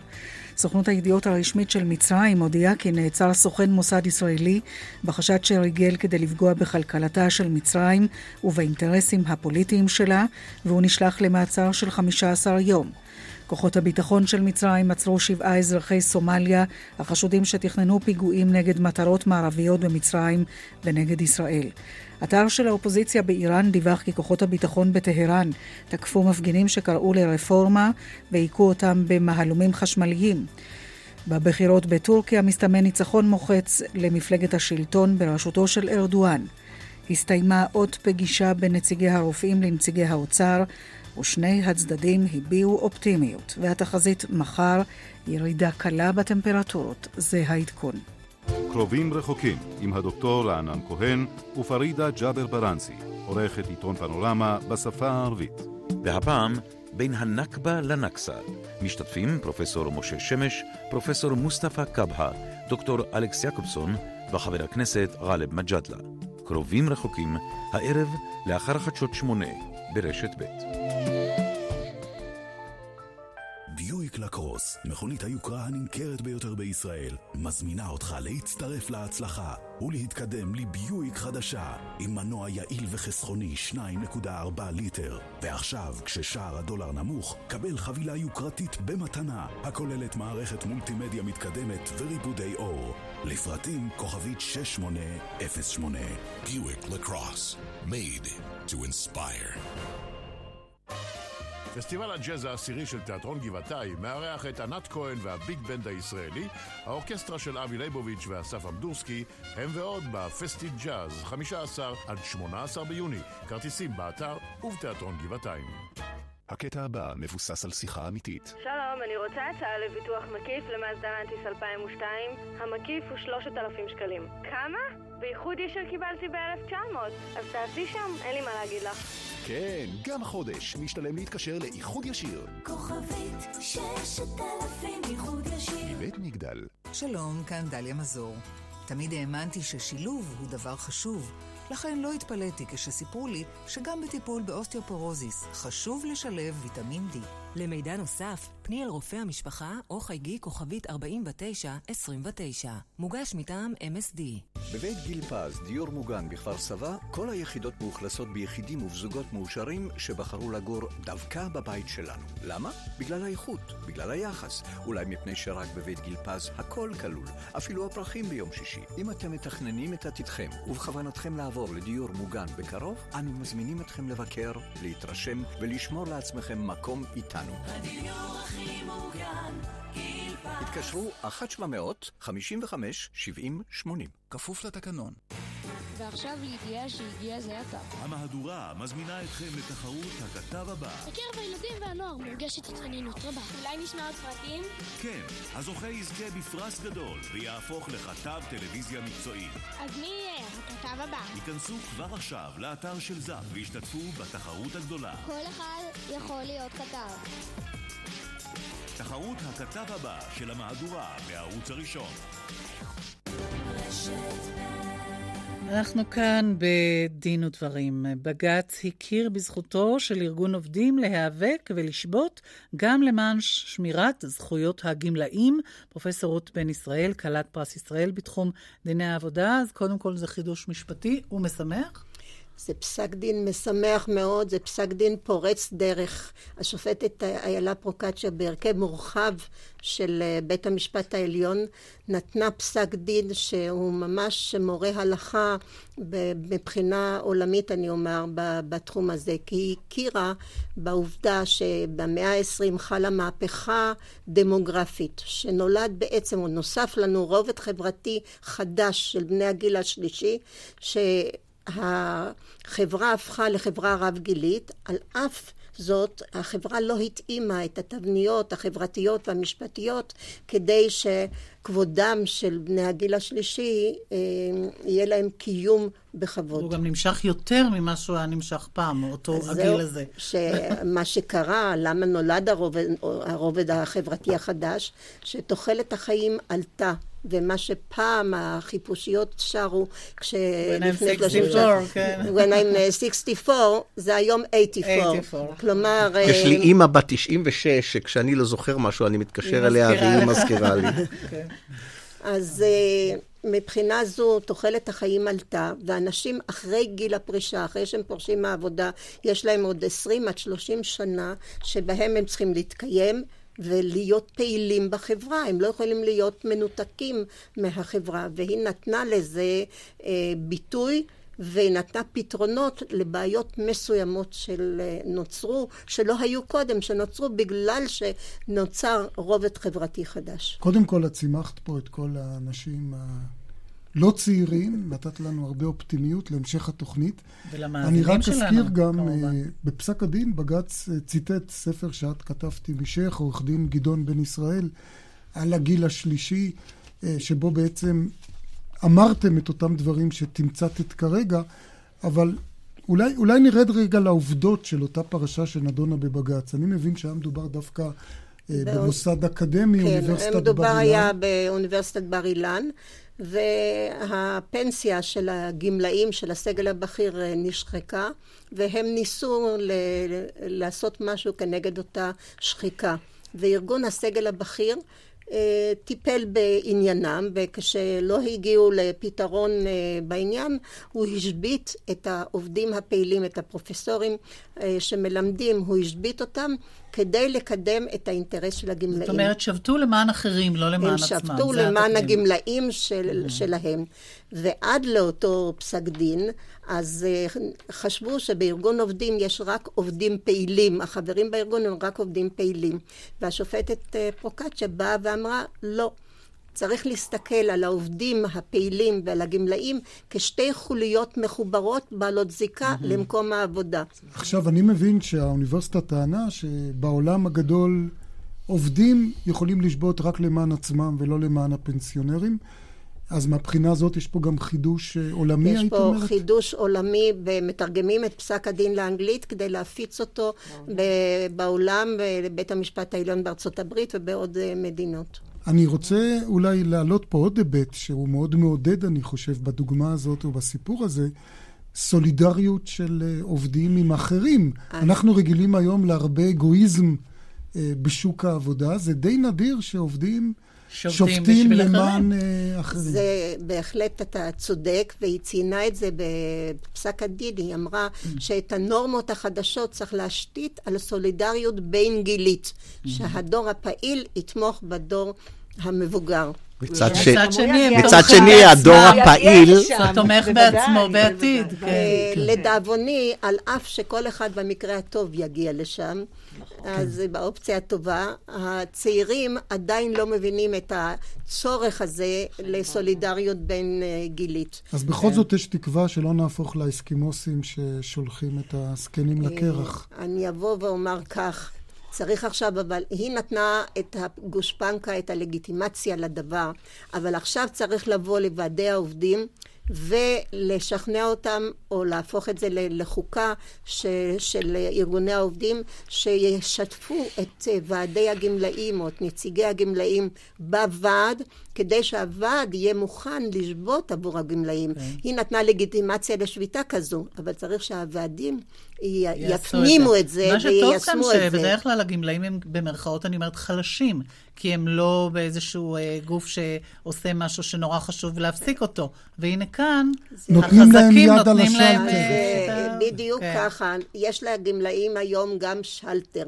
סוכנות הידיעות הרשמית של מצרים הודיעה כי נעצר סוכן מוסד ישראלי בחשד שריגל כדי לפגוע בכלכלתה של מצרים ובאינטרסים הפוליטיים שלה, והוא נשלח למעצר של 15 יום. כוחות הביטחון של מצרים עצרו שבעה אזרחי סומליה החשודים שתכננו פיגועים נגד מטרות מערביות במצרים ונגד ישראל. אתר של האופוזיציה באיראן דיווח כי כוחות הביטחון בטהרן תקפו מפגינים שקראו לרפורמה והיכו אותם במהלומים חשמליים. בבחירות בטורקיה מסתמן ניצחון מוחץ למפלגת השלטון בראשותו של ארדואן. הסתיימה עוד פגישה בין נציגי הרופאים לנציגי האוצר, ושני הצדדים הביעו אופטימיות, והתחזית מחר ירידה קלה בטמפרטורות. זה העדכון. קרובים רחוקים עם הדוקטור רענן כהן ופרידה ג'אבר ברנסי, עורכת עיתון פנורמה בשפה הערבית. והפעם, בין הנכבה לנכסה, משתתפים פרופסור משה שמש, פרופסור מוסטפא קבהה, דוקטור אלכס יעקובסון וחבר הכנסת גאלב מג'אדלה. קרובים רחוקים, הערב לאחר החדשות שמונה, ברשת ב'. ביואיק לקרוס, מכונית היוקרה הנמכרת ביותר בישראל, מזמינה אותך להצטרף להצלחה ולהתקדם לביואיק חדשה עם מנוע יעיל וחסכוני 2.4 ליטר. ועכשיו, כששער הדולר נמוך, קבל חבילה יוקרתית במתנה, הכוללת מערכת מולטימדיה מתקדמת וריבודי אור. לפרטים כוכבית 6808. ביואיק לקרוס, made to inspire. פסטיבל הג'אז העשירי של תיאטרון גבעתיים מארח את ענת כהן והביג בנד הישראלי, האורקסטרה של אבי ליבוביץ' ואסף אמדורסקי, הם ועוד בפסטי ג'אז, 15 עד 18 ביוני, כרטיסים באתר ובתיאטרון גבעתיים. הקטע הבא מבוסס על שיחה אמיתית. שלום, אני רוצה הצעה לביטוח מקיף למאזדה אנטיס 2002. המקיף הוא 3,000 שקלים. כמה? באיחוד ישיר קיבלתי ב-1900. אז תעשי שם, אין לי מה להגיד לך. כן, גם החודש משתלם להתקשר לאיחוד ישיר. כוכבית 6,000 איחוד ישיר. בית מגדל. שלום, כאן דליה מזור. תמיד האמנתי ששילוב הוא דבר חשוב. לכן לא התפלאתי כשסיפרו לי שגם בטיפול באוסטאופורוזיס חשוב לשלב ויטמין D. למידע נוסף, פני אל רופא המשפחה או חייגי כוכבית 4929. מוגש מטעם MSD. בבית גיל פז, דיור מוגן בכפר סבא, כל היחידות מאוכלסות ביחידים ובזוגות מאושרים שבחרו לגור דווקא בבית שלנו. למה? בגלל האיכות, בגלל היחס, אולי מפני שרק בבית גיל פז הכל כלול, אפילו הפרחים ביום שישי. אם אתם מתכננים את עתידכם ובכוונתכם לעבור לדיור מוגן בקרוב, אנו מזמינים אתכם לבקר, להתרשם ולשמור לעצמכם מקום איתנו. הדיור הכי מוגן, גיל פז. התקשרו 1-700-55-70-80. כפוף לתקנון. ועכשיו לידיעה שהגיע זה עתה. המהדורה מזמינה אתכם לתחרות הכתב הבא. בקרב הילדים והנוער מורגשת התעניינות רבה. אולי נשמע עוד פרטים? כן, הזוכה יזכה בפרס גדול ויהפוך לכתב טלוויזיה מקצועי. אז מי יהיה הכתב הבא? ייכנסו כבר עכשיו לאתר של זאפ והשתתפו בתחרות הגדולה. כל אחד יכול להיות כתב. תחרות הכתב הבא של המהדורה בערוץ הראשון. אנחנו כאן בדין ודברים. בג"ץ הכיר בזכותו של ארגון עובדים להיאבק ולשבות גם למען שמירת זכויות הגמלאים. פרופסור רות בן ישראל, כלת פרס ישראל בתחום דיני העבודה, אז קודם כל זה חידוש משפטי ומשמח. זה פסק דין משמח מאוד, זה פסק דין פורץ דרך. השופטת איילה פרוקצ'יה בהרכב מורחב של אה, בית המשפט העליון נתנה פסק דין שהוא ממש מורה הלכה מבחינה עולמית אני אומר בתחום הזה כי היא הכירה בעובדה שבמאה העשרים חלה מהפכה דמוגרפית שנולד בעצם או נוסף לנו רובד חברתי חדש של בני הגיל השלישי ש... החברה הפכה לחברה רב-גילית, על אף זאת החברה לא התאימה את התבניות החברתיות והמשפטיות כדי שכבודם של בני הגיל השלישי אה, יהיה להם קיום בכבוד. הוא גם נמשך יותר ממה שהוא היה נמשך פעם, אותו הגיל הזה. שמה שקרה, למה נולד הרובד, הרובד החברתי החדש, שתוחלת החיים עלתה. ומה שפעם החיפושיות שרו, כשלפני 34, כן. When I'm 64, uh, זה היום 84. 84. כלומר... יש לי אה, אימא בת 96, שכשאני לא זוכר משהו, אני מתקשר אליה והיא מזכירה לי. כן. אז אה, מבחינה זו תוחלת החיים עלתה, ואנשים אחרי גיל הפרישה, אחרי שהם פורשים מהעבודה, יש להם עוד 20 עד 30 שנה שבהם הם צריכים להתקיים. ולהיות פעילים בחברה, הם לא יכולים להיות מנותקים מהחברה, והיא נתנה לזה אה, ביטוי והיא נתנה פתרונות לבעיות מסוימות שנוצרו, אה, שלא היו קודם, שנוצרו בגלל שנוצר רובד חברתי חדש. קודם כל, את שימחת פה את כל האנשים לא צעירים, נתת לנו הרבה אופטימיות להמשך התוכנית. ולמאזינים שלנו, אני רק אזכיר גם, כמובן. אה, בפסק הדין בג"ץ אה, ציטט ספר שאת כתבתי משך, עורך דין גדעון בן ישראל, על הגיל השלישי, אה, שבו בעצם אמרתם את אותם דברים שתמצתת כרגע, אבל אולי, אולי נרד רגע לעובדות של אותה פרשה שנדונה בבג"ץ. אני מבין שהיה מדובר דווקא במוסד אקדמי, כן, אוניברסיטת בר אילן. כן, מדובר היה באוניברסיטת בר אילן. והפנסיה של הגמלאים של הסגל הבכיר אה, נשחקה והם ניסו ל- לעשות משהו כנגד אותה שחיקה וארגון הסגל הבכיר אה, טיפל בעניינם וכשלא הגיעו לפתרון אה, בעניין הוא השבית את העובדים הפעילים, את הפרופסורים שמלמדים, הוא השבית אותם כדי לקדם את האינטרס של הגמלאים. זאת אומרת, שבתו למען אחרים, לא למען עצמם. הם שבתו למען הגמלאים של, mm-hmm. שלהם. ועד לאותו פסק דין, אז uh, חשבו שבארגון עובדים יש רק עובדים פעילים. החברים בארגון הם רק עובדים פעילים. והשופטת uh, פרוקצ'ה באה ואמרה, לא. צריך להסתכל על העובדים הפעילים ועל הגמלאים כשתי חוליות מחוברות בעלות זיקה mm-hmm. למקום העבודה. עכשיו, אני מבין שהאוניברסיטה טענה שבעולם הגדול עובדים יכולים לשבות רק למען עצמם ולא למען הפנסיונרים. אז מהבחינה הזאת יש פה גם חידוש אה, עולמי, היית אומרת? יש פה חידוש עולמי, ומתרגמים את פסק הדין לאנגלית כדי להפיץ אותו בעולם, בבית המשפט העליון בארצות הברית ובעוד אה, מדינות. אני רוצה אולי להעלות פה עוד היבט שהוא מאוד מעודד, אני חושב, בדוגמה הזאת ובסיפור הזה, סולידריות של אה, עובדים עם אחרים. אנחנו רגילים היום להרבה אגואיזם אה, בשוק העבודה. זה די נדיר שעובדים... שופטים, שופטים למען אחרים. אחרים. זה בהחלט אתה צודק, והיא ציינה את זה בפסק הדין, היא אמרה. שאת הנורמות החדשות צריך להשתית על סולידריות בין גילית. שהדור הפעיל יתמוך בדור המבוגר. מצד שני, מצד שני, הדור הפעיל... תומך בעצמו בעתיד. כן. אה, לדאבוני, על אף שכל אחד במקרה הטוב יגיע לשם, אז כן. באופציה הטובה, הצעירים עדיין לא מבינים את הצורך הזה לסולידריות בין אה, גילית. אז בכל זאת יש תקווה שלא נהפוך לאסקימוסים ששולחים את הזקנים לקרח. אני אבוא ואומר כך. צריך עכשיו, אבל היא נתנה את הגושפנקה, את הלגיטימציה לדבר, אבל עכשיו צריך לבוא לוועדי העובדים ולשכנע אותם, או להפוך את זה לחוקה ש, של ארגוני העובדים, שישתפו את ועדי הגמלאים או את נציגי הגמלאים בוועד, כדי שהוועד יהיה מוכן לשבות עבור הגמלאים. Okay. כן. היא נתנה לגיטימציה לשביתה כזו, אבל צריך שהוועדים יפנימו את זה ויישמו את זה. מה שטוב כאן שבדרך כלל הגמלאים הם במרכאות, אני אומרת, חלשים, כי הם לא באיזשהו אה, גוף שעושה משהו שנורא חשוב להפסיק אותו. והנה כאן, נותנים להם יד על השלטר. אה, בדיוק כן. ככה. יש לגמלאים היום גם שלטר.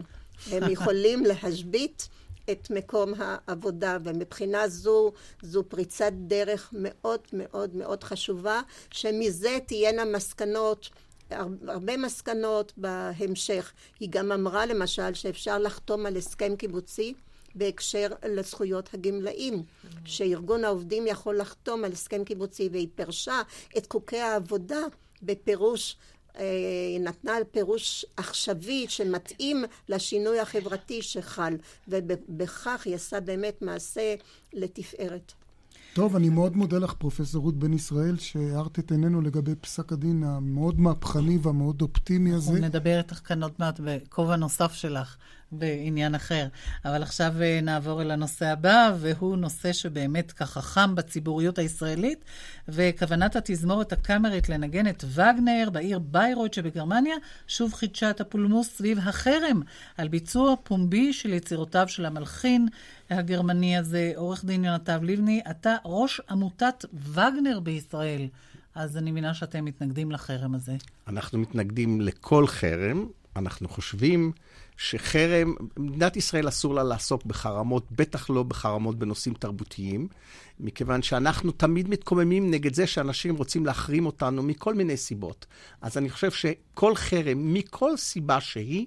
הם יכולים להשבית את מקום העבודה, ומבחינה זו, זו פריצת דרך מאוד מאוד מאוד חשובה, שמזה תהיינה מסקנות. הרבה מסקנות בהמשך. היא גם אמרה למשל שאפשר לחתום על הסכם קיבוצי בהקשר לזכויות הגמלאים, שארגון העובדים יכול לחתום על הסכם קיבוצי והיא פירשה את חוקי העבודה בפירוש אה, נתנה פירוש עכשווי שמתאים לשינוי החברתי שחל, ובכך היא עשה באמת מעשה לתפארת. טוב, אני מאוד מודה לך, פרופסור רות בן ישראל, שהארת את עינינו לגבי פסק הדין המאוד מהפכני והמאוד אופטימי הזה. אנחנו נדבר איתך כאן עוד מעט בכובע נוסף שלך. בעניין אחר. אבל עכשיו אה, נעבור אל הנושא הבא, והוא נושא שבאמת ככה חם בציבוריות הישראלית, וכוונת התזמורת הקאמרית לנגן את וגנר בעיר ביירוט שבגרמניה, שוב חידשה את הפולמוס סביב החרם על ביצוע פומבי של יצירותיו של המלחין הגרמני הזה. עורך דין יונתב לבני, אתה ראש עמותת וגנר בישראל. אז אני מבינה שאתם מתנגדים לחרם הזה. אנחנו מתנגדים לכל חרם. אנחנו חושבים שחרם, מדינת ישראל אסור לה לעסוק בחרמות, בטח לא בחרמות בנושאים תרבותיים, מכיוון שאנחנו תמיד מתקוממים נגד זה שאנשים רוצים להחרים אותנו מכל מיני סיבות. אז אני חושב שכל חרם, מכל סיבה שהיא,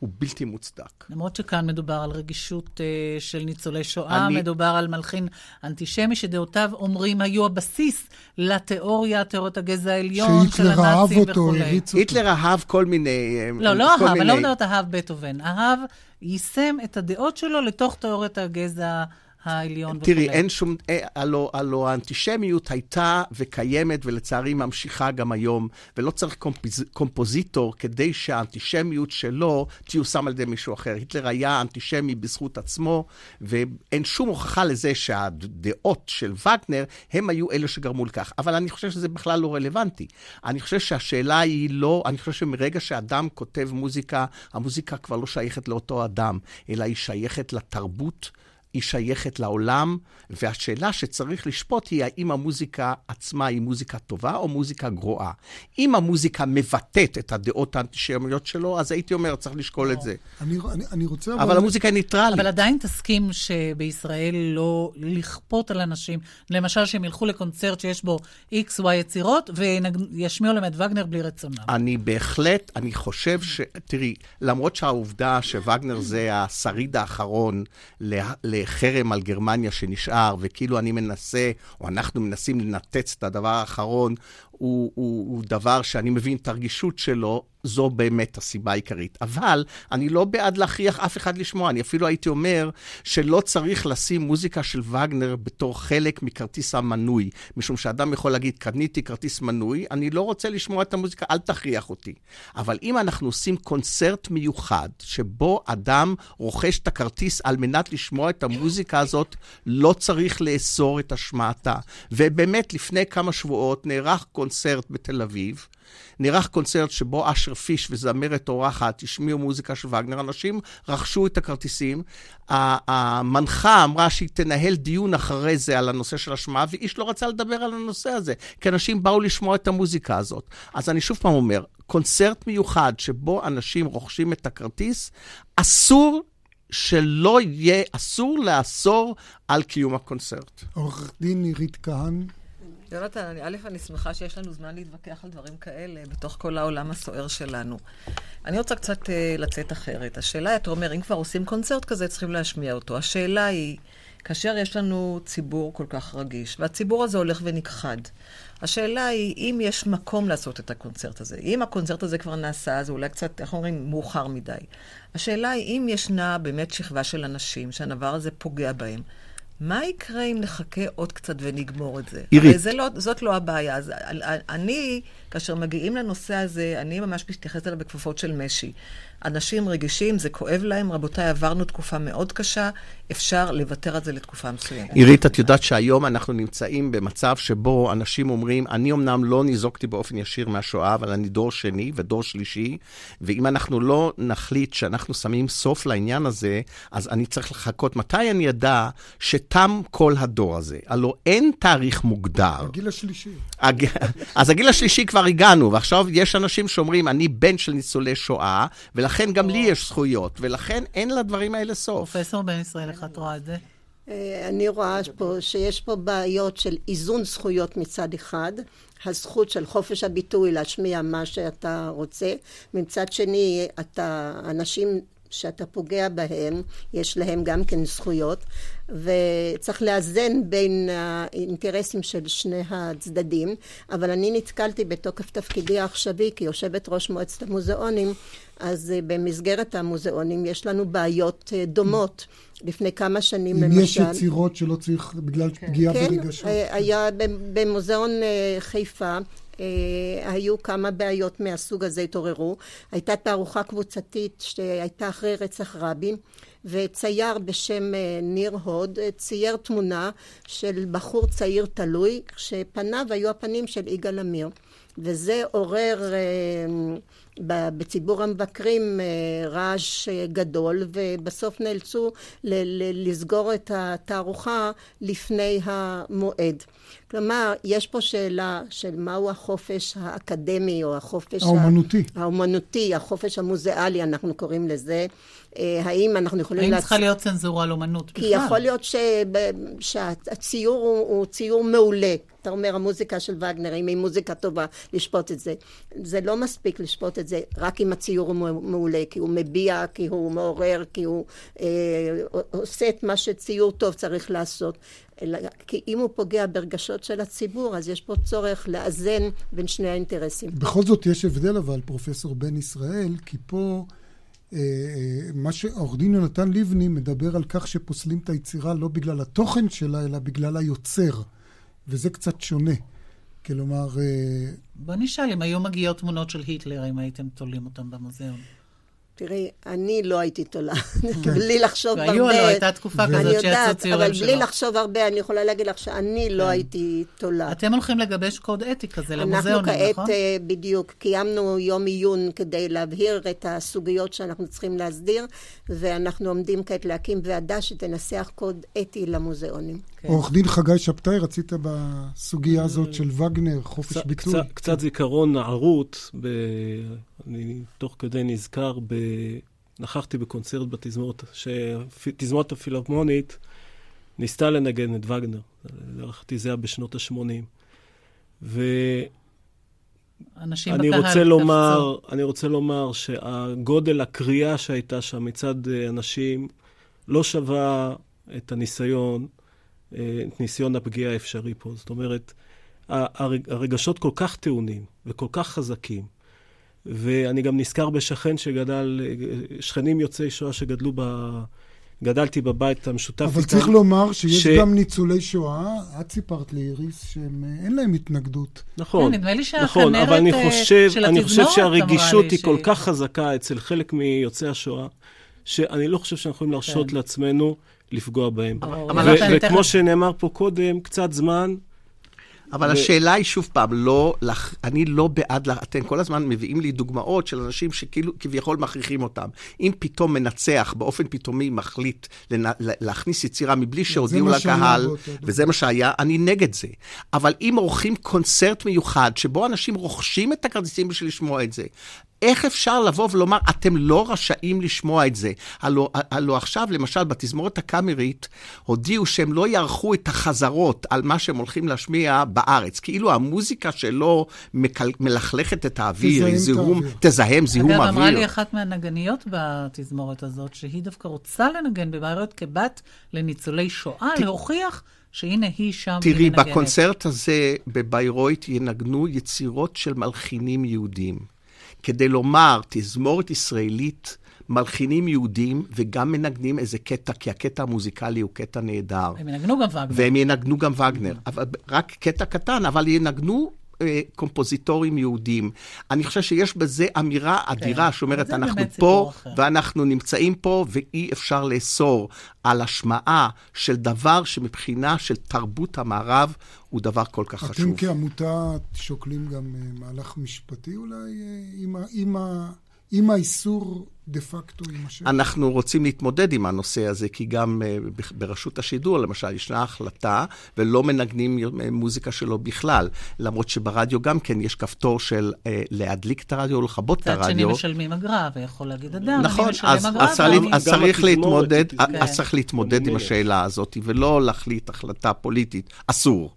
הוא בלתי מוצדק. למרות שכאן מדובר על רגישות uh, של ניצולי שואה, אני... מדובר על מלחין אנטישמי שדעותיו אומרים היו הבסיס לתיאוריה, תיאוריית הגזע העליון של הנאצים וכולי. היטלר אהב כל מיני... אה, לא, לא אהב, אני לא מדברת אהב בטהובן. אהב, יישם את הדעות שלו לתוך תיאוריית הגזע העליון וכו'. תראי, אין שום... אה, הלוא, הלוא האנטישמיות הייתה וקיימת, ולצערי ממשיכה גם היום, ולא צריך קומפוז, קומפוזיטור כדי שהאנטישמיות שלו תיושם על ידי מישהו אחר. היטלר היה אנטישמי בזכות עצמו, ואין שום הוכחה לזה שהדעות של וגנר, הם היו אלה שגרמו לכך. אבל אני חושב שזה בכלל לא רלוונטי. אני חושב שהשאלה היא לא... אני חושב שמרגע שאדם כותב מוזיקה, המוזיקה כבר לא שייכת לאותו אדם, אלא היא שייכת לתרבות. היא שייכת לעולם, והשאלה שצריך לשפוט היא האם המוזיקה עצמה היא מוזיקה טובה או מוזיקה גרועה. אם המוזיקה מבטאת את הדעות האנטישמיות שלו, אז הייתי אומר, צריך לשקול את זה. אני, אני, אני רוצה... אבל, אבל המוזיקה היא ניטרלית. אבל עדיין תסכים שבישראל לא לכפות על אנשים, למשל שהם ילכו לקונצרט שיש בו X, Y יצירות, וישמיעו להם את וגנר בלי רצונם. אני בהחלט, אני חושב ש... תראי, למרות שהעובדה שווגנר זה השריד האחרון ל... חרם על גרמניה שנשאר, וכאילו אני מנסה, או אנחנו מנסים לנתץ את הדבר האחרון, הוא, הוא, הוא דבר שאני מבין את הרגישות שלו, זו באמת הסיבה העיקרית. אבל אני לא בעד להכריח אף אחד לשמוע. אני אפילו הייתי אומר שלא צריך לשים מוזיקה של וגנר בתור חלק מכרטיס המנוי, משום שאדם יכול להגיד, קניתי כרטיס מנוי, אני לא רוצה לשמוע את המוזיקה, אל תכריח אותי. אבל אם אנחנו עושים קונצרט מיוחד, שבו אדם רוכש את הכרטיס על מנת לשמוע את המוזיקה הזאת, לא צריך לאסור את השמעתה. ובאמת, לפני כמה שבועות נערך קונצרט בתל אביב, נערך קונצרט שבו אשר פיש וזמרת אורחת השמיעו מוזיקה של וגנר, אנשים רכשו את הכרטיסים. המנחה אמרה שהיא תנהל דיון אחרי זה על הנושא של השמעה, ואיש לא רצה לדבר על הנושא הזה, כי אנשים באו לשמוע את המוזיקה הזאת. אז אני שוב פעם אומר, קונצרט מיוחד שבו אנשים רוכשים את הכרטיס, אסור שלא יהיה, אסור לאסור על קיום הקונצרט. עורך דין עירית כהן. יונתן, א', אני שמחה שיש לנו זמן להתווכח על דברים כאלה בתוך כל העולם הסוער שלנו. אני רוצה קצת uh, לצאת אחרת. השאלה, אתה אומר, אם כבר עושים קונצרט כזה, צריכים להשמיע אותו. השאלה היא, כאשר יש לנו ציבור כל כך רגיש, והציבור הזה הולך ונכחד, השאלה היא, אם יש מקום לעשות את הקונצרט הזה. אם הקונצרט הזה כבר נעשה, אז אולי קצת, איך אומרים, מאוחר מדי. השאלה היא, אם ישנה באמת שכבה של אנשים שהדבר הזה פוגע בהם, מה יקרה אם נחכה עוד קצת ונגמור את זה? עירית. הרי זה לא, זאת לא הבעיה. אז אני, כאשר מגיעים לנושא הזה, אני ממש מתייחסת אליו בכפפות של משי. אנשים רגישים, זה כואב להם, רבותיי, עברנו תקופה מאוד קשה, אפשר לוותר על זה לתקופה מסוימת. עירית, את יודעת שהיום אנחנו נמצאים במצב שבו אנשים אומרים, אני אמנם לא ניזוקתי באופן ישיר מהשואה, אבל אני דור שני ודור שלישי, ואם אנחנו לא נחליט שאנחנו שמים סוף לעניין הזה, אז אני צריך לחכות. מתי אני אדע שתם כל הדור הזה? הלוא אין תאריך מוגדר. הגיל השלישי. הג... אז הגיל השלישי כבר הגענו, ועכשיו יש אנשים שאומרים, אני בן של ניצולי שואה, ולכן גם לי יש זכויות, ולכן אין לדברים האלה סוף. פרופסור בן ישראל, איך את רואה את זה? אה, אני רואה פה שיש פה בעיות של איזון זכויות מצד אחד, הזכות של חופש הביטוי להשמיע מה שאתה רוצה, מצד שני, אתה, אנשים שאתה פוגע בהם, יש להם גם כן זכויות, וצריך לאזן בין האינטרסים של שני הצדדים, אבל אני נתקלתי בתוקף תפקידי העכשווי כיושבת ראש מועצת המוזיאונים, אז אה, במסגרת המוזיאונים יש לנו בעיות אה, דומות. לפני כמה שנים, אם למשל... אם יש יצירות שלא צריך, בגלל כן. פגיעה כן, ברגשות. כן, היה במוזיאון חיפה, היו כמה בעיות מהסוג הזה התעוררו. הייתה תערוכה קבוצתית שהייתה אחרי רצח רבין, וצייר בשם אה, ניר הוד צייר תמונה של בחור צעיר תלוי, שפניו היו הפנים של יגאל עמיר. וזה עורר אה, בציבור המבקרים אה, רעש אה, גדול, ובסוף נאלצו לסגור את התערוכה לפני המועד. כלומר, יש פה שאלה של מהו החופש האקדמי, או החופש... האומנותי. האומנותי, החופש המוזיאלי, אנחנו קוראים לזה. האם אנחנו יכולים... האם צריכה להיות צנזורה על אומנות בכלל? כי יכול להיות שהציור הוא ציור מעולה. אתה אומר, המוזיקה של וגנר, אם היא מוזיקה טובה, לשפוט את זה. זה לא מספיק לשפוט את זה רק אם הציור הוא מעולה, כי הוא מביע, כי הוא מעורר, כי הוא אה, עושה את מה שציור טוב צריך לעשות. אלא, כי אם הוא פוגע ברגשות של הציבור, אז יש פה צורך לאזן בין שני האינטרסים. בכל זאת יש הבדל אבל, פרופסור בן ישראל, כי פה... אה, אה, מה שעורך דין יונתן לבני מדבר על כך שפוסלים את היצירה לא בגלל התוכן שלה, אלא בגלל היוצר. וזה קצת שונה. כלומר... אה, בוא נשאל אם היו מגיעות תמונות של היטלר, אם הייתם תולים אותם במוזיאון. תראי, אני לא הייתי תולה, בלי לחשוב הרבה. והיו, לא, הייתה תקופה כזאת שיצאו ציורים שלו. אבל בלי לחשוב הרבה, אני יכולה להגיד לך שאני לא כן. הייתי תולה. אתם הולכים לגבש קוד אתי כזה למוזיאונים, נכון? אנחנו כעת, אה, בדיוק, קיימנו יום עיון כדי להבהיר את הסוגיות שאנחנו צריכים להסדיר, ואנחנו עומדים כעת להקים ועדה שתנסח קוד אתי למוזיאונים. כן. עורך דין חגי שבתאי, רצית בסוגיה הזאת של וגנר, חופש ביטוי. קצת זיכרון נערות, אני תוך כדי נזכר, נכחתי בקונצרט בתזמורת, שתזמורת הפילהרמונית ניסתה לנגן את וגנר. להערכתי זה היה בשנות ה-80. אנשים אני בקהל רוצה לומר, אני רוצה לומר שהגודל הקריאה שהייתה שם מצד אה, אנשים לא שווה את הניסיון, אה, את ניסיון הפגיעה האפשרי פה. זאת אומרת, הרגשות כל כך טעונים וכל כך חזקים, ואני גם נזכר בשכן שגדל, שכנים יוצאי שואה שגדלו ב... גדלתי בבית המשותף איתם. אבל צריך לומר שיש ש... גם ניצולי שואה, את סיפרת לאיריס, שאין להם התנגדות. נכון, כן, נדמה לי שהכנרת נכון, אבל אני אה, חושב, של אני חושב שהרגישות היא ש... כל כך חזקה אצל חלק מיוצאי השואה, שאני לא חושב שאנחנו יכולים להרשות כן. לעצמנו לפגוע בהם. וכמו שנאמר פה קודם, קצת זמן, אבל ו... השאלה היא שוב פעם, לא, לח... אני לא בעד, אתם כל הזמן מביאים לי דוגמאות של אנשים שכאילו כביכול מכריחים אותם. אם פתאום מנצח באופן פתאומי מחליט לנ... להכניס יצירה מבלי שהודיעו לקהל, וזה מה שהיה, אני נגד זה. אבל אם עורכים קונצרט מיוחד, שבו אנשים רוכשים את הכרטיסים בשביל לשמוע את זה, איך אפשר לבוא ולומר, אתם לא רשאים לשמוע את זה? הלוא, הלוא עכשיו, למשל, בתזמורת הקאמרית, הודיעו שהם לא יערכו את החזרות על מה שהם הולכים להשמיע בארץ. כאילו המוזיקה שלו מקל... מלכלכת את האוויר, זיהום, תזהם זיהום אגב, אוויר. אגב, אמרה לי אחת מהנגניות בתזמורת הזאת, שהיא דווקא רוצה לנגן בבעיות כבת לניצולי שואה, ת... להוכיח... שהנה היא שם תראי, בקונצרט הזה בביירויט ינגנו יצירות של מלחינים יהודים. כדי לומר, תזמורת ישראלית מלחינים יהודים וגם מנגנים איזה קטע, כי הקטע המוזיקלי הוא קטע נהדר. הם ינגנו גם וגנר. והם ינגנו גם וגנר. אבל רק קטע קטן, אבל ינגנו אה, קומפוזיטורים יהודים. אני חושב שיש בזה אמירה אדירה שאומרת, זה אנחנו פה, אחר. ואנחנו נמצאים פה, ואי אפשר לאסור על השמעה של דבר שמבחינה של תרבות המערב הוא דבר כל כך אתם חשוב. כעמותה שוקלים גם אה, מהלך משפטי אולי אה, עם ה- עם ה- עם האיסור דה פקטו יימשך? אנחנו רוצים להתמודד עם הנושא הזה, כי גם אה, ברשות השידור, למשל, ישנה החלטה, ולא מנגנים אה, מוזיקה שלו בכלל. למרות שברדיו גם כן יש כפתור של אה, להדליק את הרדיו או לכבות את מצד שני הרדיו. משלמים אגרה, ויכול להגיד אדם, נכון, אני משלם אז, אגרה. אז, צריך, ואני- אז צריך להתמודד. אז צריך להתמודד עם השאלה הזאת, ולא להחליט החלטה פוליטית. אסור.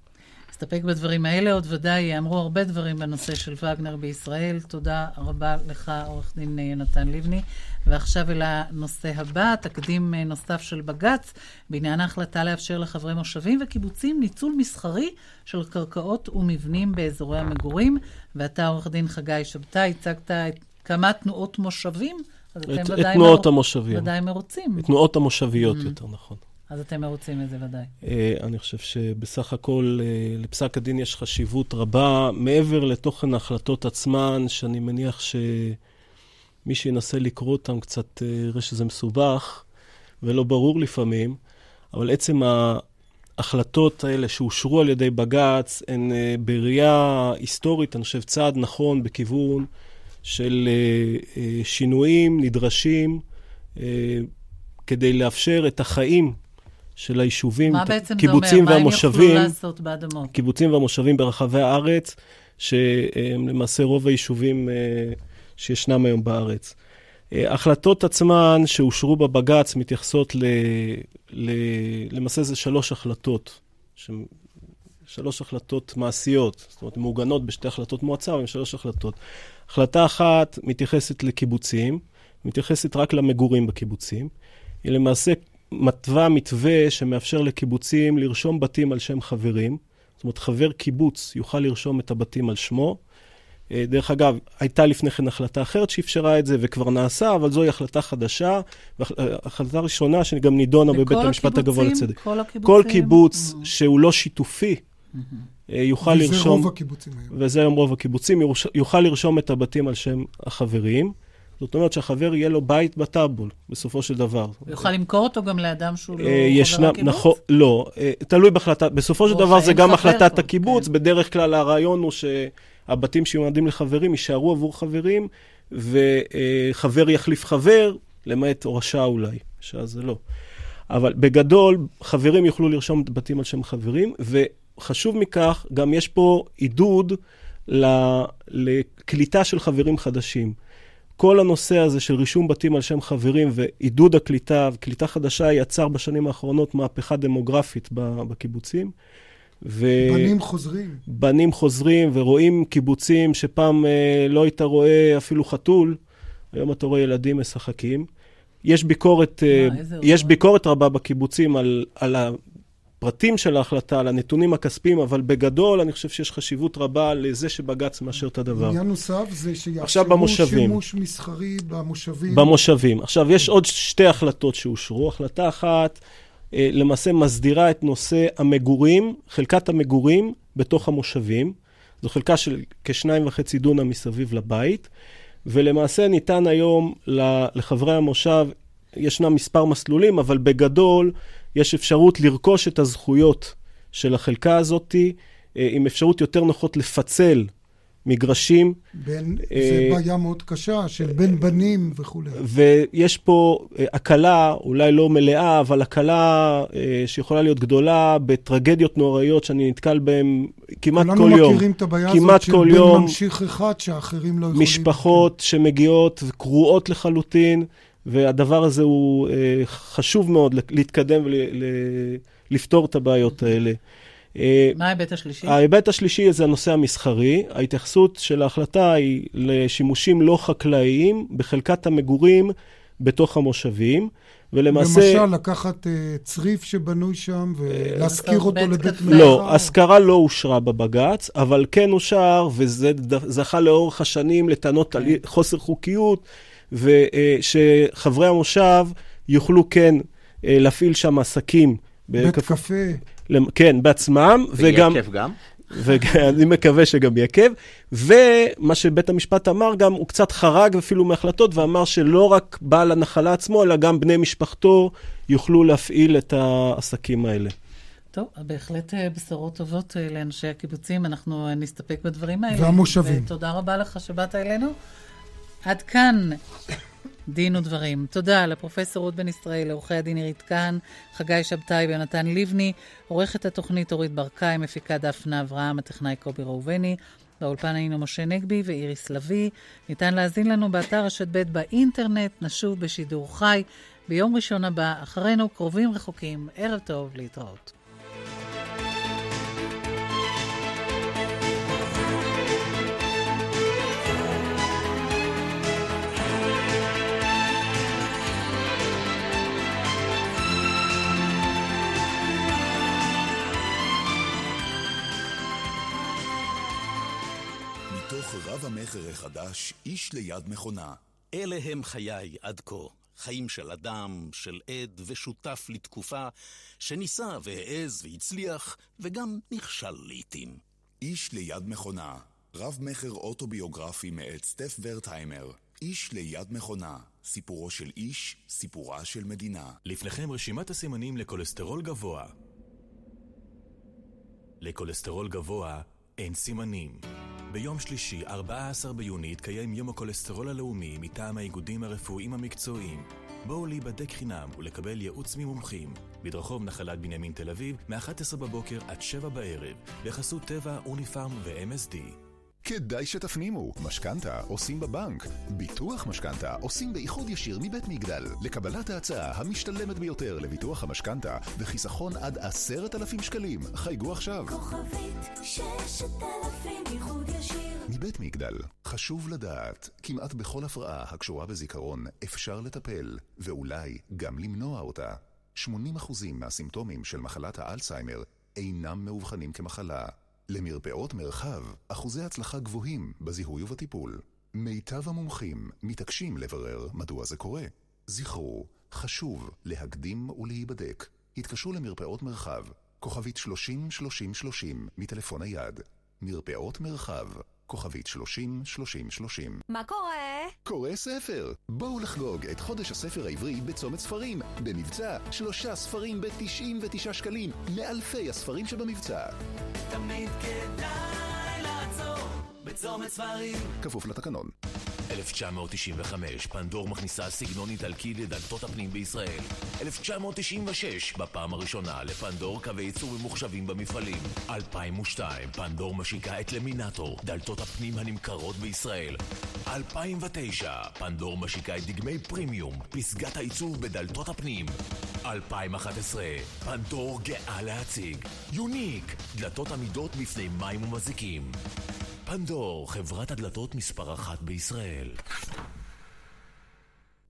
נסתפק בדברים האלה, עוד ודאי ייאמרו הרבה דברים בנושא של וגנר בישראל. תודה רבה לך, עורך דין יונתן לבני. ועכשיו אל הנושא הבא, תקדים נוסף של בג"ץ, בעניין ההחלטה לאפשר לחברי מושבים וקיבוצים ניצול מסחרי של קרקעות ומבנים באזורי המגורים. ואתה, עורך דין חגי שבתאי, הצגת את כמה תנועות מושבים, אז אתם את, את ודאי, תנועות מר... המושבים. ודאי מרוצים. את תנועות המושביות, Mhm. יותר נכון. אז אתם מרוצים מזה ודאי. אה, אני חושב שבסך הכל אה, לפסק הדין יש חשיבות רבה, מעבר לתוכן ההחלטות עצמן, שאני מניח שמי שינסה לקרוא אותן קצת אה, יראה שזה מסובך ולא ברור לפעמים, אבל עצם ההחלטות האלה שאושרו על ידי בג"ץ הן אה, בראייה היסטורית, אני חושב, צעד נכון בכיוון של אה, אה, שינויים נדרשים אה, כדי לאפשר את החיים של היישובים, מה בעצם זה קיבוצים אומר? מה הם והמושבים, יוכלו לעשות באדמות? קיבוצים והמושבים ברחבי הארץ, שהם למעשה רוב היישובים אה, שישנם היום בארץ. אה, ההחלטות עצמן שאושרו בבג"ץ מתייחסות ל... ל... למעשה זה שלוש החלטות, ש... שלוש החלטות מעשיות, זאת אומרת, מעוגנות בשתי החלטות מועצה, אבל שלוש החלטות. החלטה אחת מתייחסת לקיבוצים, מתייחסת רק למגורים בקיבוצים. היא למעשה מתווה מתווה שמאפשר לקיבוצים לרשום בתים על שם חברים. זאת אומרת, חבר קיבוץ יוכל לרשום את הבתים על שמו. אה, דרך אגב, הייתה לפני כן החלטה אחרת שאפשרה את זה, וכבר נעשה, אבל זוהי החלטה חדשה, והחלטה ראשונה שגם נידונה בבית המשפט הגבוה? לצדק. כל הקיבוצים? כל קיבוץ שהוא לא שיתופי, אה, יוכל וזה לרשום... רוב הקיבוצים היום. וזה היום רוב הקיבוצים, יוכל לרשום את הבתים על שם החברים. זאת אומרת שהחבר יהיה לו בית בטאבול, בסופו של דבר. הוא יוכל למכור אותו גם לאדם שהוא לא אה, חבר הקיבוץ? נכון, לא, אה, תלוי בהחלטה, בסופו של דבר זה גם החלטת הקיבוץ, בדרך כלל הרעיון הוא שהבתים שיועדים לחברים יישארו עבור חברים, וחבר יחליף חבר, למעט הורשה אולי, שאז זה לא. אבל בגדול, חברים יוכלו לרשום בתים על שם חברים, וחשוב מכך, גם יש פה עידוד לקליטה של חברים חדשים. כל הנושא הזה של רישום בתים על שם חברים ועידוד הקליטה, וקליטה חדשה יצר בשנים האחרונות מהפכה דמוגרפית ב- בקיבוצים. ו... בנים חוזרים. בנים חוזרים ורואים קיבוצים שפעם אה, לא היית רואה אפילו חתול, היום אתה רואה ילדים משחקים. יש ביקורת, אה, אה, יש ביקורת רבה בקיבוצים על, על הפרטים של ההחלטה, על הנתונים הכספיים, אבל בגדול אני חושב שיש חשיבות רבה לזה שבג"ץ מאשר את הדבר. עניין נוסף זה שיאפשרו. שימוש מסחרי במושבים. במושבים. עכשיו, יש עוד שתי החלטות שאושרו. החלטה אחת, אה, למעשה מסדירה את נושא המגורים, חלקת המגורים בתוך המושבים. זו חלקה של כשניים וחצי דונם מסביב לבית, ולמעשה ניתן היום לחברי המושב, ישנם מספר מסלולים, אבל בגדול יש אפשרות לרכוש את הזכויות של החלקה הזאתי, אה, עם אפשרות יותר נוחות לפצל מגרשים. בין, אה, זה בעיה מאוד קשה של בין בנים וכולי. ויש פה אה, הקלה, אולי לא מלאה, אבל הקלה אה, שיכולה להיות גדולה בטרגדיות נוראיות שאני נתקל בהן כמעט כל כולנו יום. מכירים את הבעיה הזאת של בן יום. ממשיך אחד שאחרים לא יכולים. משפחות שמגיעות וקרועות לחלוטין, והדבר הזה הוא אה, חשוב מאוד להתקדם ולפתור את הבעיות האלה. אה, מה ההיבט השלישי? ההיבט השלישי זה הנושא המסחרי. ההתייחסות של ההחלטה היא לשימושים לא חקלאיים בחלקת המגורים בתוך המושבים, ולמעשה... למשל, לקחת uh, צריף שבנוי שם ולהשכיר אותו לבית מלאכה. לא, השכרה לא אושרה בבג"ץ, אבל כן אושר, וזה זכה לאורך השנים לטענות על חוסר חוקיות, ושחברי המושב יוכלו כן להפעיל שם עסקים. בית קפה. כן, בעצמם. וגם... ויעכב גם? ואני מקווה שגם יעכב. ומה שבית המשפט אמר גם, הוא קצת חרג אפילו מהחלטות, ואמר שלא רק בעל הנחלה עצמו, אלא גם בני משפחתו יוכלו להפעיל את העסקים האלה. טוב, בהחלט אה, בשורות טובות אה, לאנשי הקיבוצים, אנחנו אה, נסתפק בדברים האלה. והמושבים. ותודה רבה לך שבאת אלינו. עד כאן דין ודברים. תודה לפרופסור רות בן ישראל, לעורכי הדין עירית כהן, חגי שבתאי ויונתן לבני, עורכת התוכנית אורית ברקאי, מפיקה דפנה אברהם, הטכנאי קובי ראובני. באולפן היינו משה נגבי ואיריס לביא. ניתן להזין לנו באתר רשת ב' באינטרנט, נשוב בשידור חי ביום ראשון הבא, אחרינו קרובים רחוקים. ערב טוב, להתראות. רב המכר החדש, איש ליד מכונה. אלה הם חיי עד כה. חיים של אדם, של עד ושותף לתקופה, שניסה והעז והצליח, וגם נכשל לעתים. איש ליד מכונה, רב מכר אוטוביוגרפי מאת סטף ורטהיימר. איש ליד מכונה, סיפורו של איש, סיפורה של מדינה. לפניכם רשימת הסימנים לכולסטרול גבוה. לכולסטרול גבוה אין סימנים. ביום שלישי, 14 ביוני, יתקיים יום הכולסטרול הלאומי מטעם האיגודים הרפואיים המקצועיים. בואו להיבדק חינם ולקבל ייעוץ ממומחים. בדרחוב נחלת בנימין תל אביב, מ-11 בבוקר עד 7 בערב, בחסות טבע, אוניפארם ו-MSD. כדאי שתפנימו, משכנתה עושים בבנק, ביטוח משכנתה עושים באיחוד ישיר מבית מגדל. לקבלת ההצעה המשתלמת ביותר לביטוח המשכנתה וחיסכון עד עשרת אלפים שקלים, חייגו עכשיו. כוכבית ששת אלפים איחוד ישיר. מבית מגדל, חשוב לדעת, כמעט בכל הפרעה הקשורה בזיכרון אפשר לטפל, ואולי גם למנוע אותה. 80% מהסימפטומים של מחלת האלצהיימר אינם מאובחנים כמחלה. למרפאות מרחב, אחוזי הצלחה גבוהים בזיהוי ובטיפול. מיטב המומחים מתעקשים לברר מדוע זה קורה. זכרו, חשוב להקדים ולהיבדק. התקשרו למרפאות מרחב, כוכבית 30-30-30 מטלפון היד. מרפאות מרחב, כוכבית 30-30-30. מה קורה? קורא ספר. בואו לחגוג את חודש הספר העברי בצומת ספרים. במבצע, שלושה ספרים ב-99 שקלים, מאלפי הספרים שבמבצע. תמיד כדאי לעצור בצומת ספרים. כפוף לתקנון. 1995, פנדור מכניסה סגנון איטלקי לדלתות הפנים בישראל. 1996, בפעם הראשונה לפנדור קווי ייצור ממוחשבים במפעלים. 2002, פנדור משיקה את למינטור, דלתות הפנים הנמכרות בישראל. 2009, פנדור משיקה את דגמי פרימיום, פסגת העיצוב בדלתות הפנים. 2011, פנדור גאה להציג. יוניק, דלתות עמידות בפני מים ומזיקים. פנדור, חברת הדלתות מספר אחת בישראל.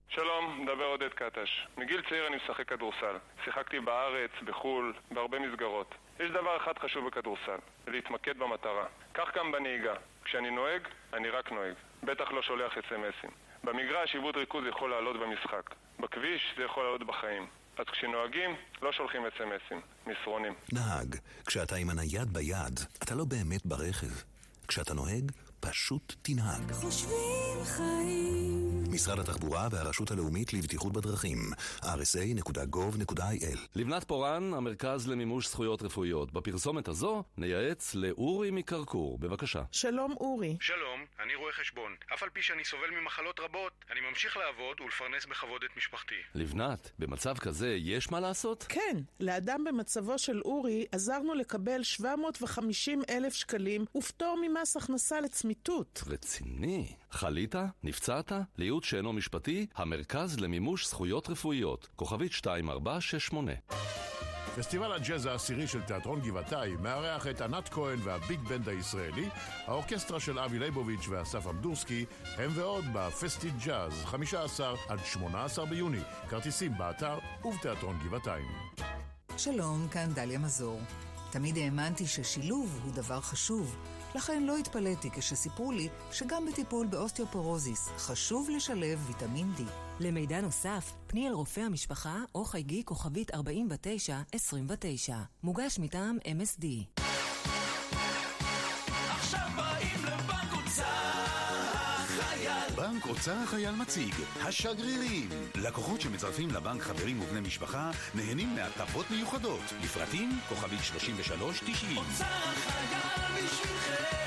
שלום, מדבר עודד קטש. מגיל צעיר אני משחק כדורסל. שיחקתי בארץ, בחו"ל, בהרבה מסגרות. יש דבר אחד חשוב בכדורסל, להתמקד במטרה. כך גם בנהיגה. כשאני נוהג, אני רק נוהג. בטח לא שולח אס.אם.אסים. במגרש עיבוד ריכוז יכול לעלות במשחק. בכביש זה יכול לעלות בחיים. אז כשנוהגים, לא שולחים אס.אם.אסים, מסרונים. נהג, כשאתה עם הנייד ביד, אתה לא באמת ברכב. כשאתה נוהג, פשוט תנהג. חושבים חיים. משרד התחבורה והרשות הלאומית לבטיחות בדרכים, rsa.gov.il לבנת פורן, המרכז למימוש זכויות רפואיות. בפרסומת הזו נייעץ לאורי מקרקור. בבקשה. שלום אורי. שלום, אני רואה חשבון. אף על פי שאני סובל ממחלות רבות, אני ממשיך לעבוד ולפרנס בכבוד את משפחתי. לבנת, במצב כזה יש מה לעשות? כן, לאדם במצבו של אורי עזרנו לקבל 750 אלף שקלים ופטור ממס הכנסה לצמיתות. רציני. חלית? נפצעת? לייעוץ שאינו משפטי? המרכז למימוש זכויות רפואיות. כוכבית 2468 פסטיבל הג'אז העשירי של תיאטרון גבעתיים מארח את ענת כהן והביג בנד הישראלי, האורקסטרה של אבי ליבוביץ' ואסף אמדורסקי, הם ועוד בפסטי ג'אז, 15 עד 18 ביוני. כרטיסים באתר ובתיאטרון גבעתיים. שלום, כאן דליה מזור. תמיד האמנתי ששילוב הוא דבר חשוב. לכן לא התפלאתי כשסיפרו לי שגם בטיפול באוסטיופורוזיס חשוב לשלב ויטמין D. למידע נוסף, פני אל רופא המשפחה או חייגי כוכבית 49-29. מוגש מטעם MSD. בנק אוצר החייל מציג, השגרירים. לקוחות שמצרפים לבנק חברים ובני משפחה נהנים מהטבות מיוחדות. לפרטים, כוכבית 3390. אוצר החייל בשבילכם.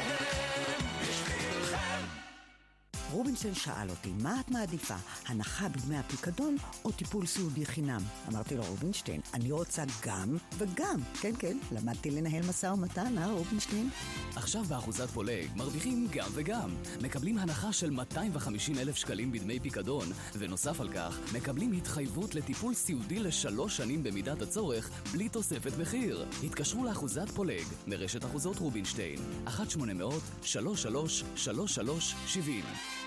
רובינשטיין שאל אותי, מה את מעדיפה, הנחה בדמי הפיקדון או טיפול סיעודי חינם? אמרתי לו, רובינשטיין, אני רוצה גם וגם. כן, כן, למדתי לנהל משא ומתן, אה, רובינשטיין? עכשיו באחוזת פולג מרוויחים גם וגם. מקבלים הנחה של 250 אלף שקלים בדמי פיקדון, ונוסף על כך, מקבלים התחייבות לטיפול סיעודי לשלוש שנים במידת הצורך, בלי תוספת מחיר. התקשרו לאחוזת פולג, מרשת אחוזות רובינשטיין, 1-800-33-33-70